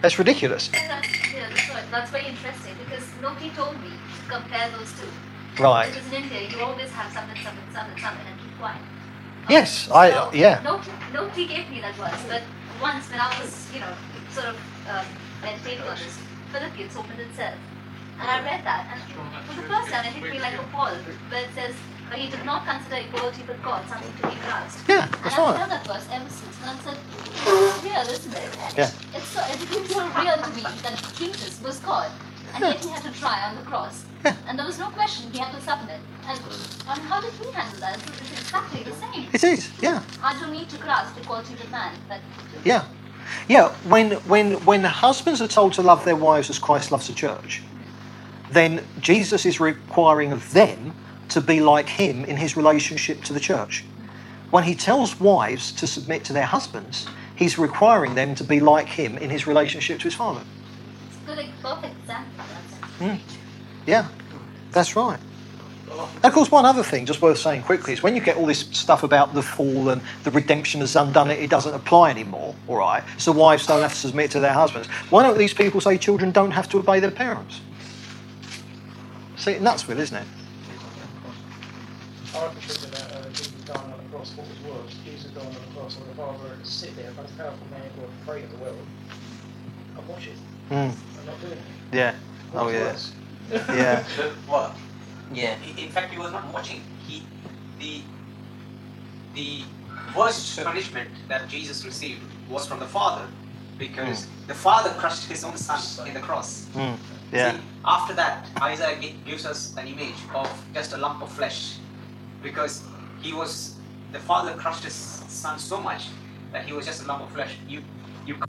That's ridiculous. That's, yeah, that's right. That's very interesting because nobody told me to compare those two. Right. Because in India, you always have something, something, something, something, and keep quiet. Yes, I- So, yeah. Nobody, nobody gave me that verse, but once when I was, you know, sort of um, meditating on this, Philippians opened itself. And I read that, and for the first time, it hit me like a ball, where it says, but he did not consider equality with God something to be grasped. Yeah, And that's I've heard that verse ever since, and I said, it's real, isn't it? Yeah. It's so, it became so real to me that Jesus was God, and yet he had to try on the cross. Yeah. And there was no question, he had to submit. And, and how did he handle that? It's, it's exactly the same. It is, yeah. I don't need to grasp equality with man, but Yeah. Yeah, when, when, when husbands are told to love their wives as Christ loves the church, then Jesus is requiring of them to be like him in his relationship to the church. When he tells wives to submit to their husbands, he's requiring them to be like him in his relationship to his father. it's a good, perfect example. Mm. Yeah, that's right. And of course, one other thing, just worth saying quickly, is when you get all this stuff about the fall and the redemption has undone it, it doesn't apply anymore, all right? So wives don't have to submit to their husbands. Why don't these people say children don't have to obey their parents? See, nutsville, isn't it? I prefer that uh, Jesus dying on the cross. What was worse? Jesus dying on the cross, or the Father had to sit there, most powerful man who ever prayed in the world, and watch it, Mm. and not doing it. Yeah. What Oh, was yeah. worse? Yeah. Well, Yeah. in fact, he was not watching. He, the, the worst punishment that Jesus received was from the Father, because the Father crushed his own son in the cross. Mm. Yeah. See, after that, Isaiah gives us an image of just a lump of flesh, because he was the father crushed his son so much that he was just a lump of flesh. You